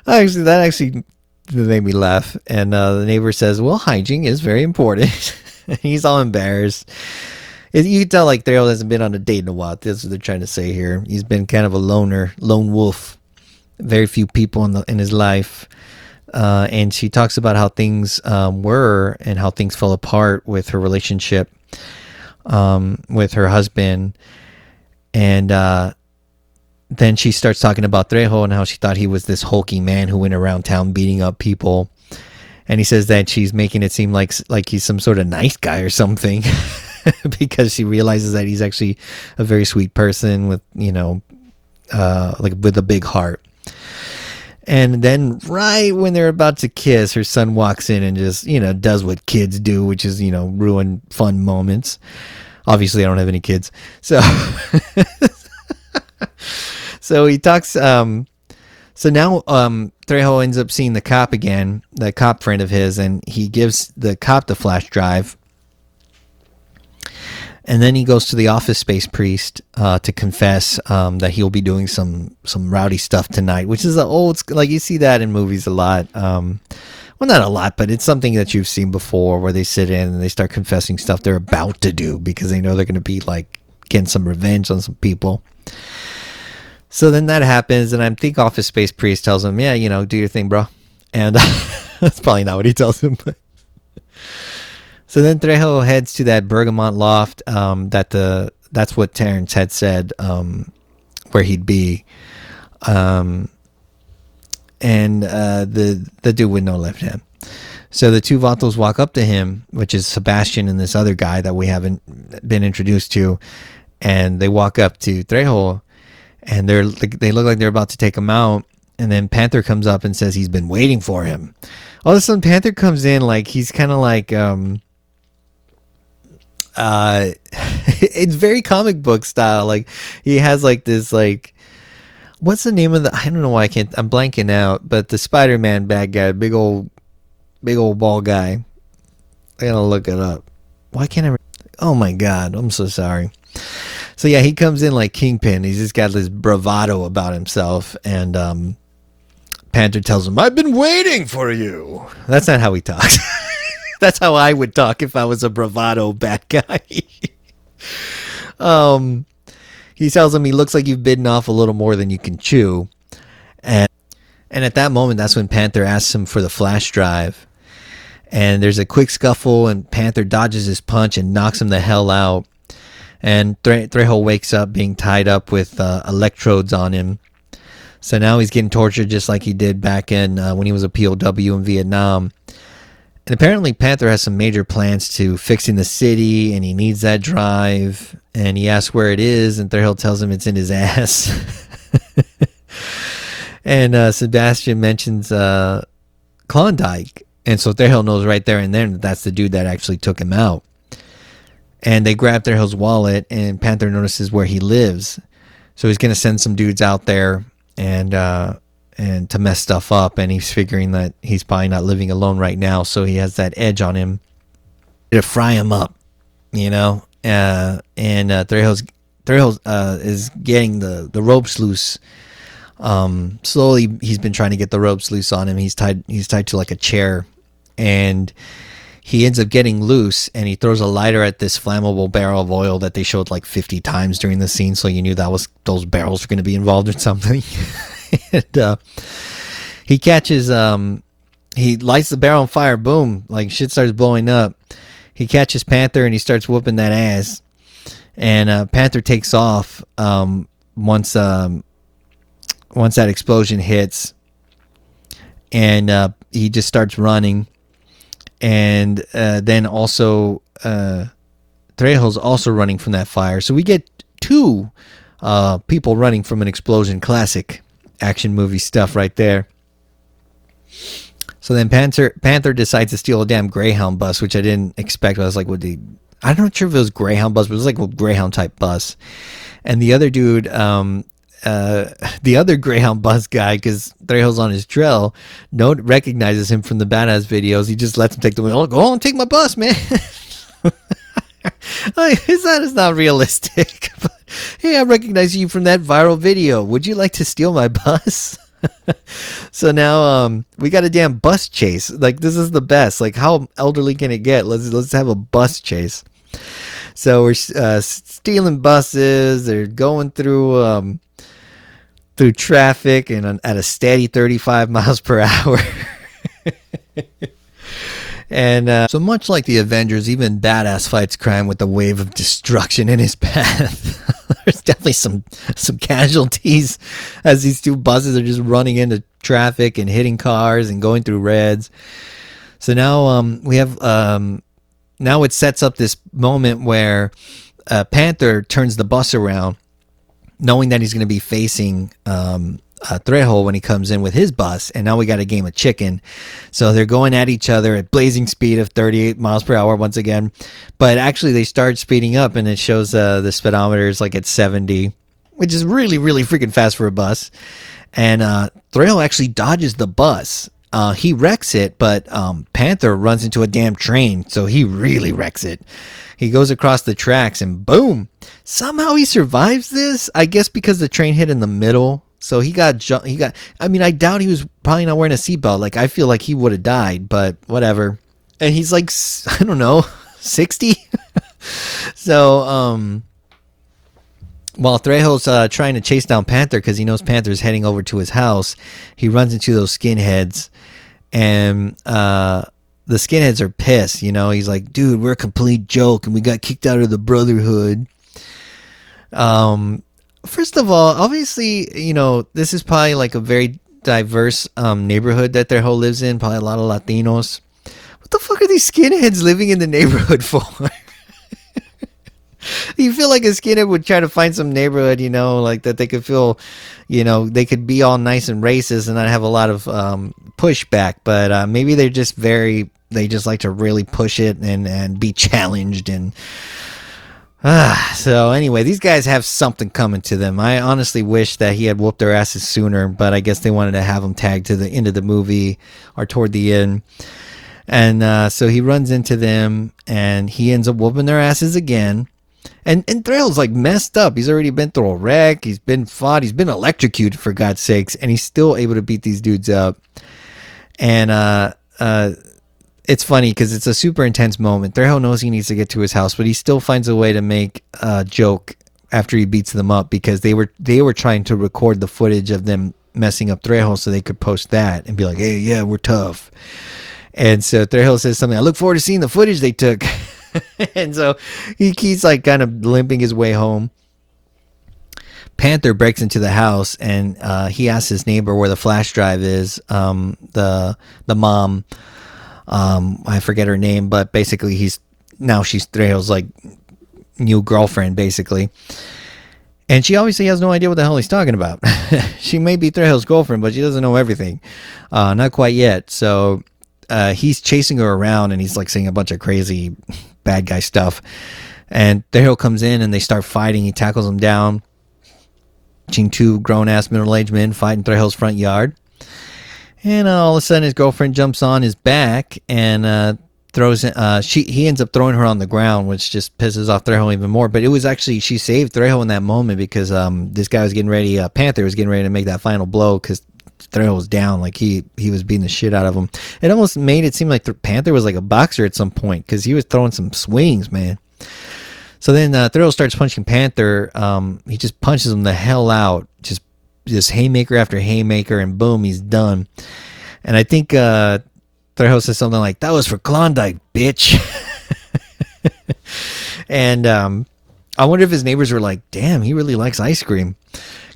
Actually, that actually made me laugh. And uh, the neighbor says, "Well, hygiene is very important." He's all embarrassed. You can tell like Daryl hasn't been on a date in a while. That's what they're trying to say here. He's been kind of a loner, lone wolf. Very few people in the in his life. Uh, and she talks about how things um, were and how things fell apart with her relationship um, with her husband. And uh, then she starts talking about Trejo and how she thought he was this hulking man who went around town beating up people. And he says that she's making it seem like like he's some sort of nice guy or something, because she realizes that he's actually a very sweet person with you know, uh, like with a big heart. And then right when they're about to kiss, her son walks in and just you know does what kids do, which is you know ruin fun moments. Obviously, I don't have any kids, so. so he talks. Um, so now um, Trejo ends up seeing the cop again, the cop friend of his, and he gives the cop the flash drive. And then he goes to the office space priest uh, to confess um, that he'll be doing some some rowdy stuff tonight, which is old like you see that in movies a lot. Um, well, not a lot, but it's something that you've seen before, where they sit in and they start confessing stuff they're about to do because they know they're going to be like getting some revenge on some people. So then that happens, and I think Office Space Priest tells him, "Yeah, you know, do your thing, bro." And that's probably not what he tells him. But. So then Trejo heads to that Bergamot loft. Um, that the that's what Terrence had said um, where he'd be. Um, and uh, the the dude with no left hand. So the two Vatos walk up to him, which is Sebastian and this other guy that we haven't been introduced to, and they walk up to Trejo and they're they look like they're about to take him out. And then Panther comes up and says he's been waiting for him. All of a sudden, Panther comes in like he's kind of like um, uh, it's very comic book style. Like he has like this like what's the name of the I don't know why I can't I'm blanking out, but the Spider Man bad guy, big old big old ball guy. I gotta look it up. Why can't I? Re- oh my god, I'm so sorry. So yeah, he comes in like Kingpin. He's just got this bravado about himself, and um, Panther tells him, "I've been waiting for you." That's not how he talks. That's how I would talk if I was a bravado bad guy. um, he tells him he looks like you've bitten off a little more than you can chew, and and at that moment, that's when Panther asks him for the flash drive. And there's a quick scuffle, and Panther dodges his punch and knocks him the hell out. And Thre- wakes up being tied up with uh, electrodes on him. So now he's getting tortured just like he did back in uh, when he was a POW in Vietnam. And apparently, Panther has some major plans to fixing the city, and he needs that drive. And he asks where it is, and Threhill tells him it's in his ass. and uh, Sebastian mentions uh, Klondike, and so Threhill knows right there and then that that's the dude that actually took him out. And they grab Threhill's wallet, and Panther notices where he lives, so he's to send some dudes out there and uh, and to mess stuff up. And he's figuring that he's probably not living alone right now, so he has that edge on him to fry him up, you know. Uh, and uh, Threhill uh, is getting the the ropes loose um, slowly, he's been trying to get the ropes loose on him. He's tied. He's tied to like a chair, and he ends up getting loose. And he throws a lighter at this flammable barrel of oil that they showed like 50 times during the scene. So you knew that was those barrels were going to be involved in something. and uh, he catches. Um, he lights the barrel on fire. Boom! Like shit starts blowing up. He catches Panther and he starts whooping that ass. And uh, Panther takes off um, once um, once that explosion hits, and uh, he just starts running, and uh, then also uh, Trejo's also running from that fire. So we get two uh, people running from an explosion. Classic action movie stuff right there. So then Panther Panther decides to steal a damn Greyhound bus, which I didn't expect. I was like, would he? I'm not sure if it was Greyhound bus, but it was like a Greyhound type bus. And the other dude, um, uh, the other Greyhound bus guy, because Trejos on his trail, no recognizes him from the badass videos. He just lets him take the wheel. Oh, go on, take my bus, man. like, that is not realistic. but, hey, I recognize you from that viral video. Would you like to steal my bus? so now um, we got a damn bus chase. Like this is the best. Like how elderly can it get? Let's let's have a bus chase. So we're uh, stealing buses. They're going through um, through traffic and at a steady 35 miles per hour. and uh, so much like the Avengers, even badass fights crime with a wave of destruction in his path. There's definitely some some casualties as these two buses are just running into traffic and hitting cars and going through reds. So now um, we have um, now it sets up this moment where uh, Panther turns the bus around knowing that he's going to be facing um, uh, Trejo when he comes in with his bus, and now we got a game of chicken. So they're going at each other at blazing speed of 38 miles per hour once again. But actually, they start speeding up, and it shows uh, the speedometer is like at 70, which is really, really freaking fast for a bus. And uh, actually dodges the bus. Uh, he wrecks it, but um, Panther runs into a damn train, so he really wrecks it. He goes across the tracks and boom! Somehow he survives this. I guess because the train hit in the middle. So he got he got. I mean, I doubt he was probably not wearing a seatbelt. Like I feel like he would have died, but whatever. And he's like, I don't know, sixty. so um, while Trejo's uh, trying to chase down Panther because he knows Panther's heading over to his house, he runs into those skinheads, and uh, the skinheads are pissed. You know, he's like, dude, we're a complete joke, and we got kicked out of the Brotherhood. Um, first of all, obviously, you know, this is probably like a very diverse um, neighborhood that their whole lives in. Probably a lot of Latinos. What the fuck are these skinheads living in the neighborhood for? You feel like a skinhead would try to find some neighborhood, you know, like that they could feel, you know, they could be all nice and racist and not have a lot of um, pushback. But uh, maybe they're just very they just like to really push it and and be challenged and Ah, so anyway, these guys have something coming to them. I honestly wish that he had whooped their asses sooner, but I guess they wanted to have them tagged to the end of the movie or toward the end. And uh, so he runs into them and he ends up whooping their asses again. And and Thrill's like messed up. He's already been through a wreck. He's been fought. He's been electrocuted for God's sakes, and he's still able to beat these dudes up. And uh, uh, it's funny because it's a super intense moment. Trejo knows he needs to get to his house, but he still finds a way to make a joke after he beats them up because they were they were trying to record the footage of them messing up Trejo so they could post that and be like, "Hey, yeah, we're tough." And so Trejo says something. I look forward to seeing the footage they took. and so he keeps like kind of limping his way home. Panther breaks into the house and uh, he asks his neighbor where the flash drive is. Um, the the mom, um, I forget her name, but basically he's now she's Trejo's like new girlfriend, basically. And she obviously has no idea what the hell he's talking about. she may be Trejo's girlfriend, but she doesn't know everything. Uh, not quite yet. So uh, he's chasing her around and he's like saying a bunch of crazy bad guy stuff. And Trejo comes in and they start fighting. He tackles him down. Watching two grown ass middle aged men fighting in Trejo's front yard. And uh, all of a sudden, his girlfriend jumps on his back and uh, throws. Uh, she he ends up throwing her on the ground, which just pisses off Trejo even more. But it was actually she saved Trejo in that moment because um, this guy was getting ready. Uh, Panther was getting ready to make that final blow because Trejo was down. Like he he was beating the shit out of him. It almost made it seem like the Panther was like a boxer at some point because he was throwing some swings, man. So then uh, Trejo starts punching Panther. Um, he just punches him the hell out. Just just haymaker after haymaker, and boom, he's done. And I think uh, Trejo says something like, "That was for Klondike, bitch." and um, I wonder if his neighbors were like, "Damn, he really likes ice cream,"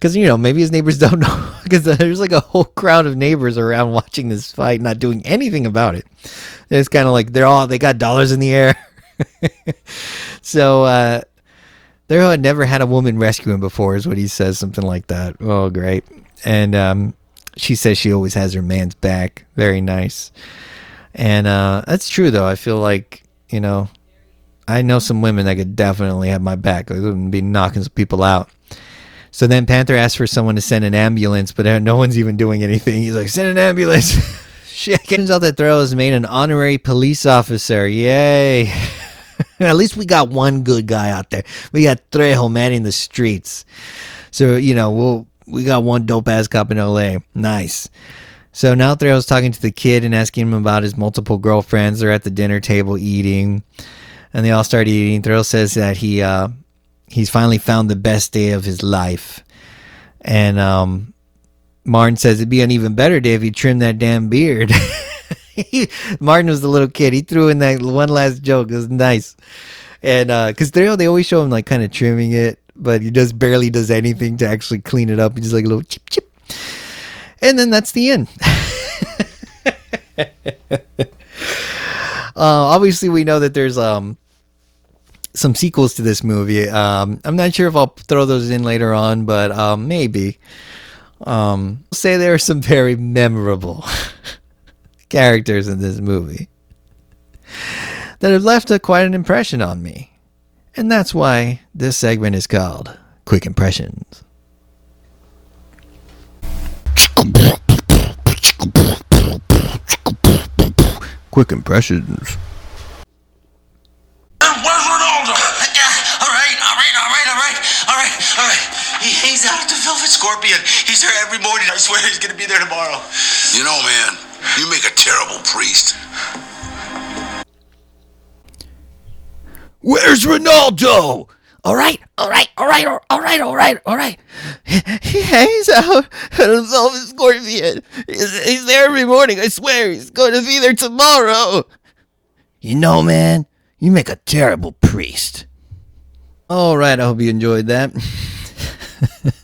because you know maybe his neighbors don't know because there's like a whole crowd of neighbors around watching this fight, not doing anything about it. It's kind of like they're all they got dollars in the air. so uh, there had never had a woman rescue him before, is what he says, something like that. Oh, great. And um, she says she always has her man's back. Very nice. And uh, that's true, though. I feel like, you know, I know some women that could definitely have my back. I wouldn't be knocking some people out. So then Panther asks for someone to send an ambulance, but no one's even doing anything. He's like, send an ambulance. Shit. Turns out that Trejo has made an honorary police officer. Yay. At least we got one good guy out there. We got Trejo manning the streets. So, you know, we'll we got one dope ass cop in LA. Nice. So now Trejo's talking to the kid and asking him about his multiple girlfriends. They're at the dinner table eating. And they all start eating. Trejo says that he uh he's finally found the best day of his life. And um Martin says it'd be an even better day if he trimmed that damn beard. Martin was the little kid. He threw in that one last joke. It was nice. And because uh, they always show him like kind of trimming it, but he just barely does anything to actually clean it up. He's like a little chip chip. And then that's the end. uh, obviously, we know that there's um some sequels to this movie. Um, I'm not sure if I'll throw those in later on, but um, maybe. Um, say there are some very memorable characters in this movie that have left a, quite an impression on me. And that's why this segment is called Quick Impressions. Quick Impressions. He's out at the Velvet Scorpion. He's there every morning. I swear he's gonna be there tomorrow. You know, man, you make a terrible priest. Where's Ronaldo? All right, all right, all right, all right, all right, all right. He hangs out at a Velvet Scorpion. He's, he's there every morning. I swear he's going to be there tomorrow. You know, man, you make a terrible priest. All right, I hope you enjoyed that.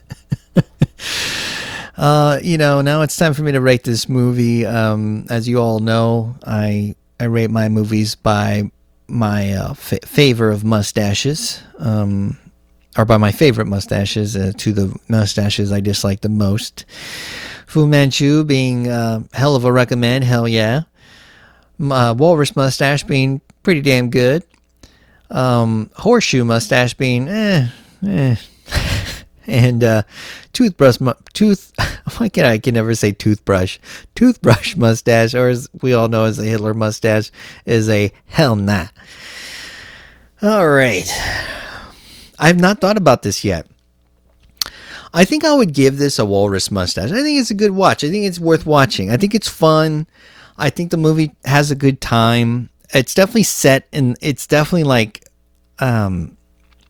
uh, you know, now it's time for me to rate this movie. Um, as you all know, I I rate my movies by my uh, fa- favor of mustaches, um, or by my favorite mustaches uh, to the mustaches I dislike the most. Fu Manchu being uh, hell of a recommend, hell yeah. Uh, Walrus mustache being pretty damn good. um, horseshoe mustache being eh, eh. And uh, toothbrush mu- tooth why can I can never say toothbrush toothbrush mustache or as we all know as a Hitler mustache is a hell nah. All right, I have not thought about this yet. I think I would give this a walrus mustache. I think it's a good watch. I think it's worth watching. I think it's fun. I think the movie has a good time. It's definitely set and it's definitely like um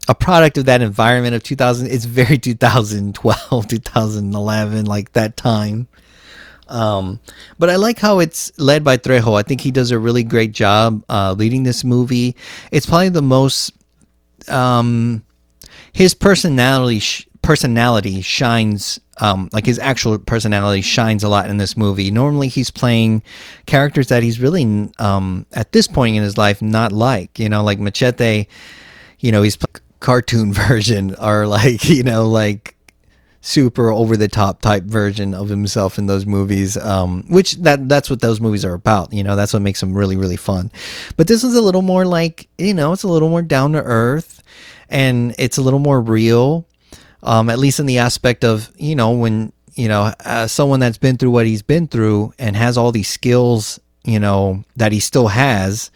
a product of that environment of 2000 it's very 2012 2011 like that time um, but I like how it's led by Trejo. I think he does a really great job uh, leading this movie. It's probably the most um, his personality sh- personality shines um, like his actual personality shines a lot in this movie. Normally he's playing characters that he's really um, at this point in his life not like. You know, like Machete. You know, he's cartoon version or like you know like super over the top type version of himself in those movies um, which that that's what those movies are about you know that's what makes them really really fun. But this is a little more like you know it's a little more down to earth and it's a little more real um, at least in the aspect of you know when you know uh, someone that's been through what he's been through and has all these skills you know that he still has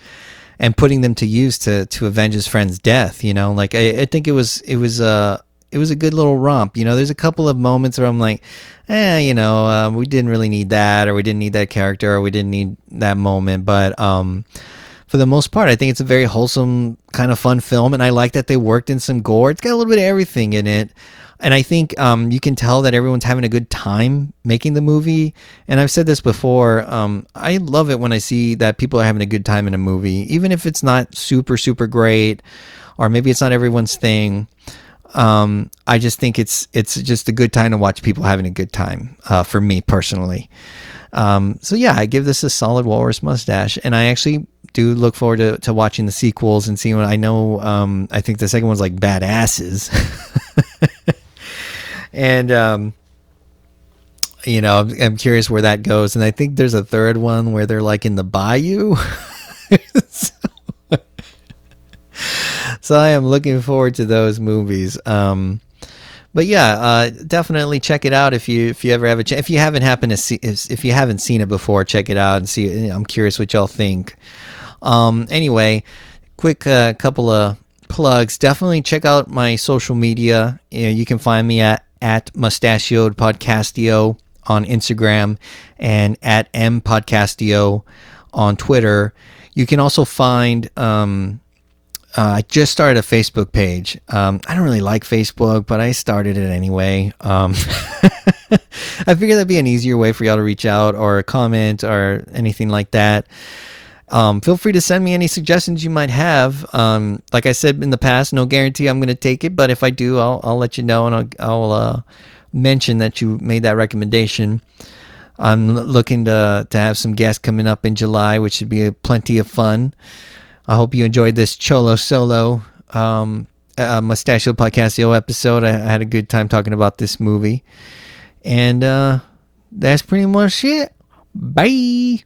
and putting them to use to to avenge his friend's death you know? Like i, I think it was it was a it was a good little romp you know? There's a couple of moments where i'm like eh you know uh, we didn't really need that or we didn't need that character or we didn't need that moment but um for the most part i think it's a very wholesome kind of fun film and i like that they worked in some gore. It's got a little bit of everything in it and I think um, you can tell that everyone's having a good time making the movie. And I've said this before. Um, I love it when I see that people are having a good time in a movie, even if it's not super super great, or maybe it's not everyone's thing. Um, I just think it's it's just a good time to watch people having a good time. Uh, for me personally. Um, so yeah, I give this a solid walrus mustache, and I actually do look forward to, to watching the sequels and seeing what I know. Um, I think the second one's like badasses. and um, you know, I'm, I'm, curious where that goes. And I think there's a third one where they're like in the bayou. so, so, I am looking forward to those movies. Um, but yeah, uh, definitely check it out if you if you ever have a ch- if you haven't happened to see if, if you haven't seen it before, check it out and see. I'm curious what y'all think. Um, anyway, quick uh, couple of plugs. Definitely check out my social media. You, know, you can find me at at Mustachioed Podcastio on Instagram and at M Podcastio on Twitter. You can also find. Um, uh, I just started a Facebook page. Um, I don't really like Facebook, but I started it anyway. Um, I figured that'd be an easier way for y'all to reach out or comment or anything like that. Um, feel free to send me any suggestions you might have. Um, like I said in the past, no guarantee I'm going to take it, but if I do, I'll, I'll let you know and I'll, I'll uh, mention that you made that recommendation. I'm looking to to have some guests coming up in July, which should be plenty of fun. I hope you enjoyed this Cholo Solo um, uh, Mustachio Podcastio episode. I, I, had a good time talking about this movie, and uh, that's pretty much it. Bye.